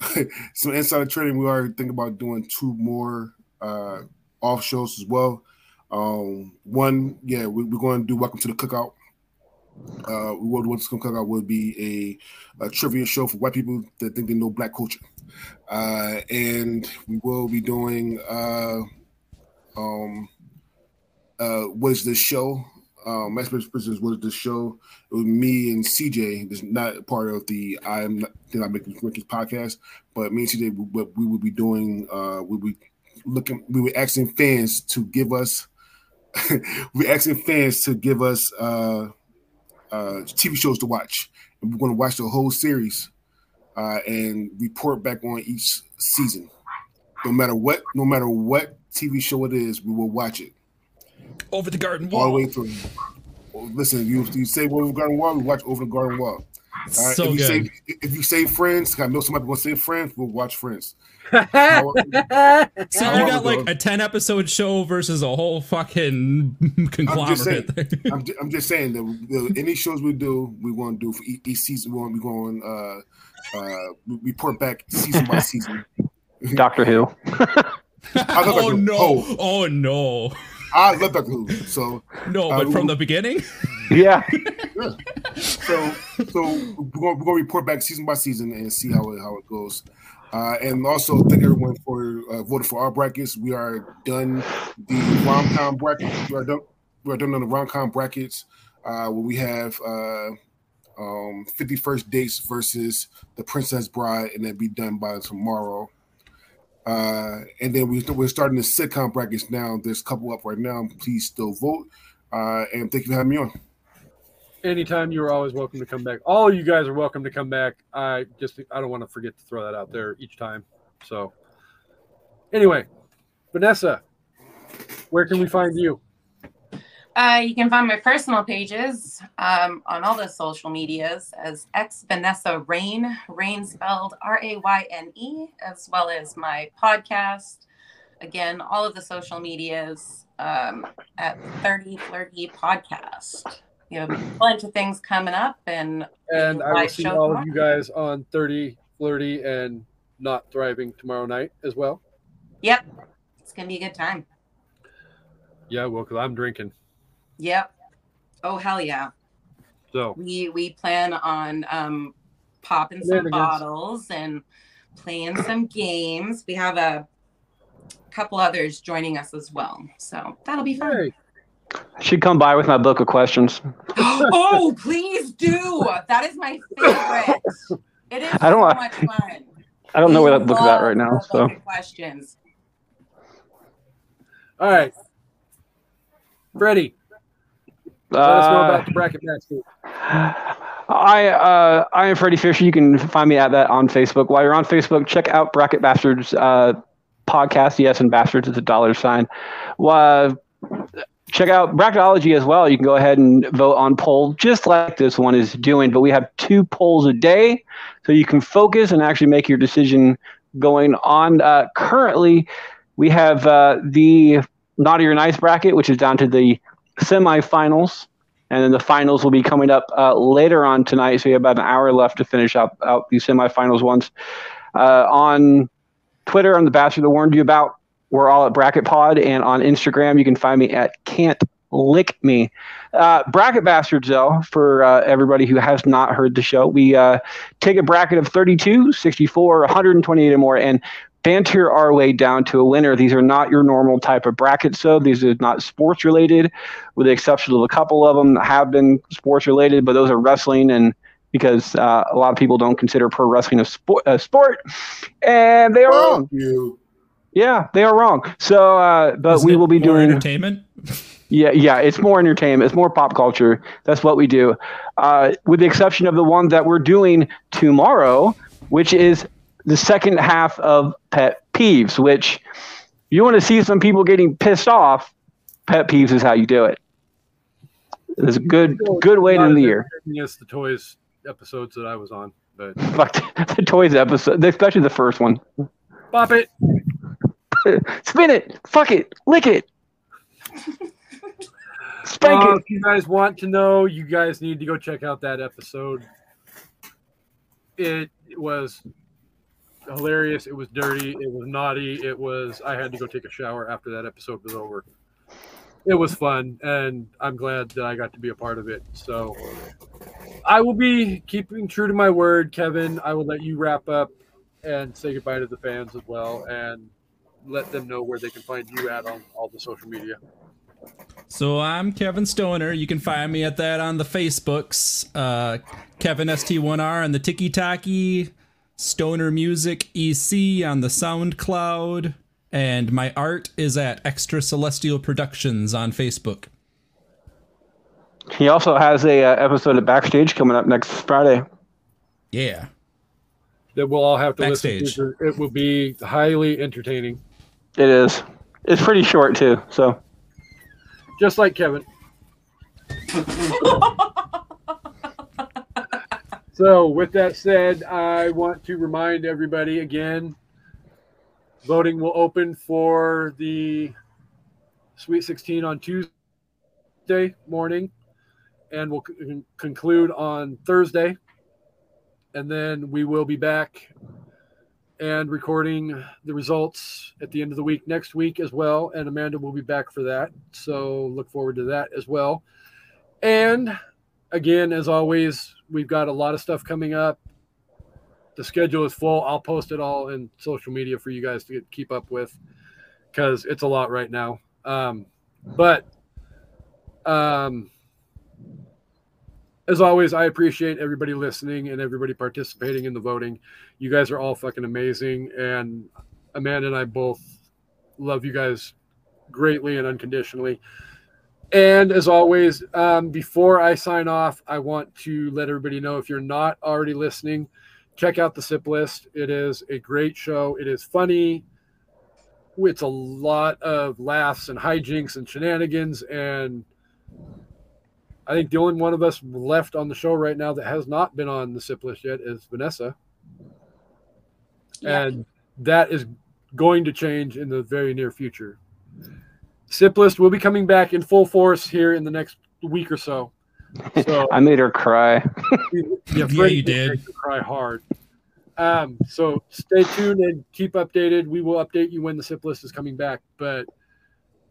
Tuesday. some insider trading. We are thinking about doing two more uh, off shows as well. Um, one, yeah, we, we're going to do Welcome to the Cookout. Uh, what what's going to cookout would be a, a trivia show for white people that think they know black culture, uh, and we will be doing uh, um, uh, what is this show? Um, Prisoners, what is this show? It was me and CJ. This is not part of the I am not, did not make this podcast, but me and CJ, what we would be doing, uh, we would be looking, we were asking fans to give us, we asking fans to give us uh, uh, TV shows to watch, and we're going to watch the whole series uh, and report back on each season. No matter what, no matter what TV show it is, we will watch it Over the garden wall, all the way through. Listen, you you say over the garden wall, we watch over the garden wall. All right? so if you good. say if you say friends, I know somebody gonna say friends, we'll watch friends. So you got like a ten episode show versus a whole fucking conglomerate. there. I'm, ju- I'm just saying that the, any shows we do, we want to do for each, each season. We want to be going uh, uh, report back season by season. Doctor Who. I love oh no! Oh, Oh no! I love Doctor Who. So No, Uh, but from we- the beginning. Yeah. so so we're going, we're going to report back season by season and see how it how it goes. Uh, and also thank everyone for uh, voting for our brackets. We are done the rom-com bracket. We are done. We are done on the rom-com brackets. Uh, where we have uh, um, 50 First Dates versus the Princess Bride, and then be done by tomorrow. Uh, and then we, we're starting the sitcom brackets now. There's a couple up right now. Please still vote. Uh, and thank you for having me on. Anytime you're always welcome to come back. All you guys are welcome to come back. I just I don't want to forget to throw that out there each time. So anyway, Vanessa, where can we find you? Uh, you can find my personal pages um, on all the social medias as X Vanessa Rayne, Rain spelled R A Y N E, as well as my podcast. Again, all of the social medias um, at 30 Flirty Podcast. You have a bunch of things coming up, and And I will see all tomorrow. of you guys on 30, flirty, and not thriving tomorrow night as well. yep, it's gonna be a good time. Yeah, well, because I'm drinking. Yep. Oh hell yeah! So we we plan on um popping some bottles and playing some games we have a couple others joining us as well so that'll be fun hey, Should come by with my book of questions. oh please do that is my favorite it is I don't so know. much fun I don't know where that We book's at right now. So questions all right. Freddie, let us know uh, about the bracket match. I uh, I am Freddie Fisher. You can find me at that on Facebook. While you're on Facebook, check out Bracket Bastards uh, podcast. Yes, and bastards is a dollar sign. Well, check out Bracketology as well. You can go ahead and vote on poll just like this one is doing. But we have two polls a day, so you can focus and actually make your decision going on. Uh, currently, we have uh, the Naughty or Nice bracket, which is down to the semifinals. And then the finals will be coming up uh, later on tonight. So you have about an hour left to finish up out these semifinals ones. Uh, on Twitter, I'm the bastard that warned you about. We're all at Bracket Pod, and on Instagram, you can find me at Can't Lick Me. Uh, bracket Bastards, though, for uh, everybody who has not heard the show, we uh, take a bracket of 32, 64, 128 or more, and banter our way down to a winner. These are not your normal type of brackets, so these are not sports related, with the exception of a couple of them that have been sports related, but those are wrestling and because uh, a lot of people don't consider pro wrestling a sport, a sport and they are wrong. You. Yeah, they are wrong. So, uh, but Isn't we will be more doing entertainment. yeah, yeah, it's more entertainment. It's more pop culture. That's what we do. Uh, with the exception of the one that we're doing tomorrow, which is the second half of Pet Peeves, which you want to see some people getting pissed off. Pet Peeves is how you do it. It's a good, good way to end the year. Yes, the toys episodes that I was on, but Fuck the toys episode, especially the first one. pop it. Spin it, fuck it, lick it, spank Uh, it. if you guys want to know, you guys need to go check out that episode. It was hilarious. It was dirty. It was naughty. It was. I had to go take a shower after that episode was over. It was fun, and I'm glad that I got to be a part of it. So, I will be keeping true to my word, Kevin. I will let you wrap up and say goodbye to the fans as well, and let them know where they can find you at on all the social media. So I'm Kevin Stoner. You can find me at that on the Facebooks. Uh, Kevin ST1R on the Tiki Taki, Stoner Music EC on the SoundCloud, and my art is at Extra Celestial Productions on Facebook. He also has a uh, episode of Backstage coming up next Friday. Yeah. that we'll all have to Backstage. listen to. It will be highly entertaining, It is. It's pretty short too. So just like Kevin. so, with that said, I want to remind everybody again voting will open for the Sweet 16 on Tuesday morning and we'll con- conclude on Thursday. And then we will be back and recording the results at the end of the week next week as well. And Amanda will be back for that. So look forward to that as well. And again, as always, we've got a lot of stuff coming up. The schedule is full. I'll post it all in social media for you guys to get, keep up with because it's a lot right now. Um, but um, as always, I appreciate everybody listening and everybody participating in the voting. You guys are all fucking amazing, and Amanda and I both love you guys greatly and unconditionally. And as always, um, before I sign off, I want to let everybody know if you're not already listening, check out the SIP list. It is a great show. It is funny. It's a lot of laughs and hijinks and shenanigans. And I think the only one of us left on the show right now that has not been on the SIP list yet is Vanessa. Yeah. And that is going to change in the very near future. SIP list will be coming back in full force here in the next week or so. So I made her cry. Yeah, Freddie you did did. make me cry hard. Um, so stay tuned and keep updated. We will update you when the SIP list is coming back, but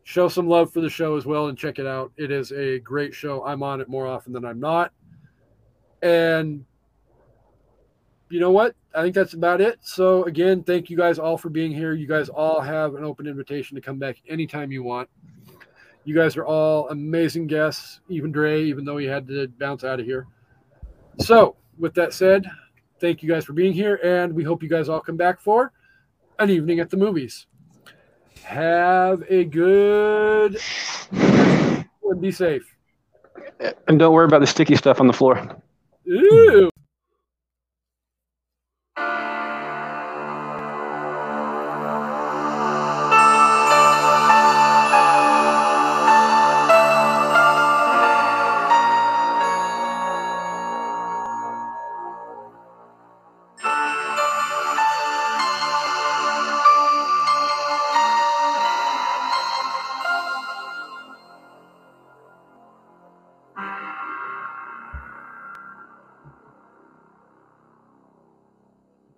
show some love for the show as well and check it out. It is a great show. I'm on it more often than I'm not. And you know what? I think that's about it. So again, thank you guys all for being here. You guys all have an open invitation to come back anytime you want. You guys are all amazing guests, even Dre, even though he had to bounce out of here. So, with that said, thank you guys for being here, and we hope you guys all come back for an evening at the movies. Have a good and be safe. And don't worry about the sticky stuff on the floor. Ooh.